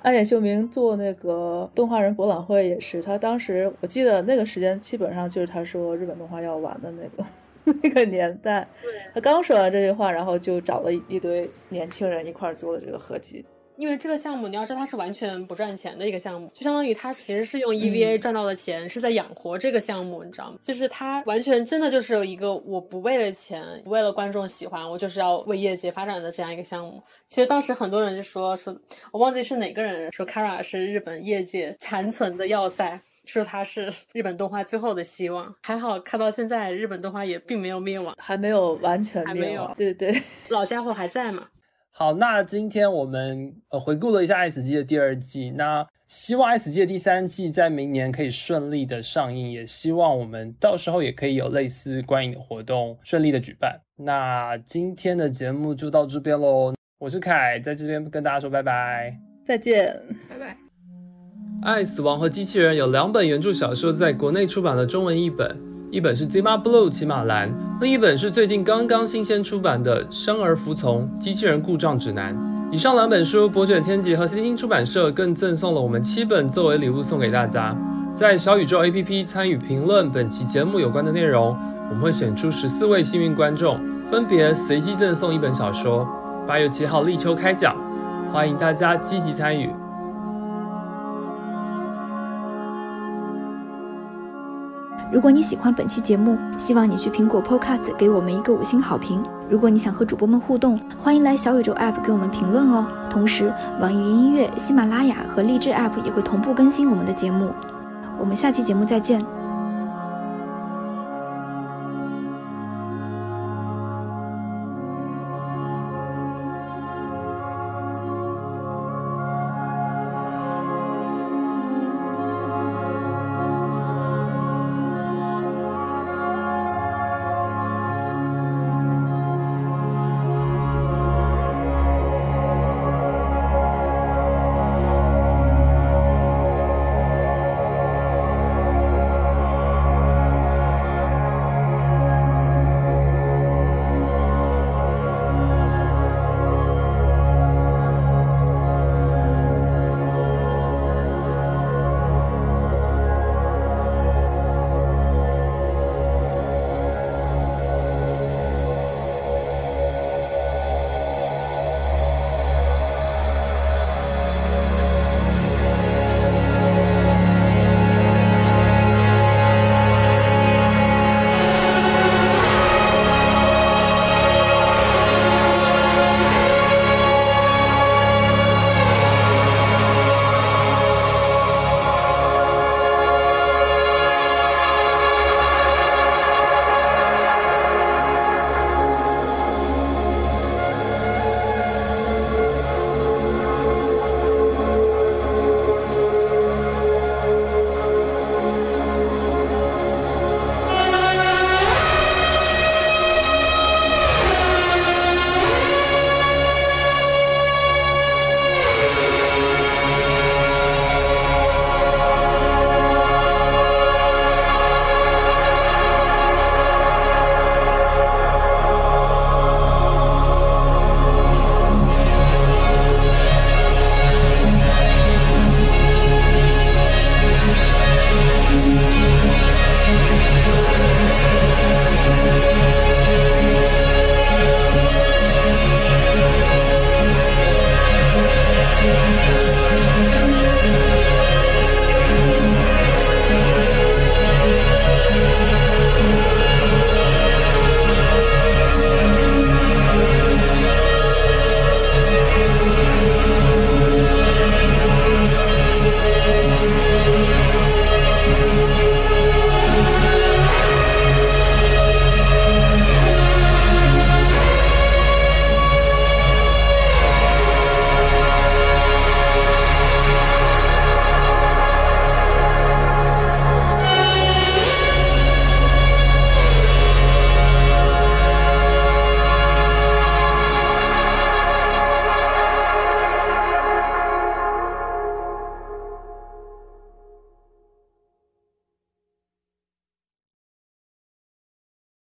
S8: 安野秀明做那个动画人博览会也是，他当时我记得那个时间基本上就是他说日本动画要完的那个。[LAUGHS] 那个年代，他刚说完这句话，然后就找了一堆年轻人一块儿做了这个合集。
S3: 因为这个项目，你要知道它是完全不赚钱的一个项目，就相当于它其实是用 EVA 赚到的钱是在养活这个项目，你知道吗？就是它完全真的就是一个我不为了钱，不为了观众喜欢，我就是要为业界发展的这样一个项目。其实当时很多人就说说，我忘记是哪个人说 Kara 是日本业界残存的要塞。说它是日本动画最后的希望，还好看到现在日本动画也并没有灭亡，
S8: 还没有完全灭亡，对对，[LAUGHS]
S3: 老家伙还在嘛。
S2: 好，那今天我们呃回顾了一下《爱死机》的第二季，那希望《爱死机》的第三季在明年可以顺利的上映，也希望我们到时候也可以有类似观影的活动顺利的举办。那今天的节目就到这边喽，我是凯，在这边跟大家说拜拜，
S8: 再见，
S4: 拜拜。
S2: 《爱死亡和机器人》有两本原著小说在国内出版了中文译本，一本是《Zima Blue》骑马蓝，另一本是最近刚刚新鲜出版的《生而服从：机器人故障指南》。以上两本书，博卷天辑和星星出版社更赠送了我们七本作为礼物送给大家。在小宇宙 APP 参与评论本期节目有关的内容，我们会选出十四位幸运观众，分别随机赠送一本小说。八月七号立秋开奖，欢迎大家积极参与。
S6: 如果你喜欢本期节目，希望你去苹果 Podcast 给我们一个五星好评。如果你想和主播们互动，欢迎来小宇宙 App 给我们评论哦。同时，网易云音乐、喜马拉雅和荔枝 App 也会同步更新我们的节目。我们下期节目再见。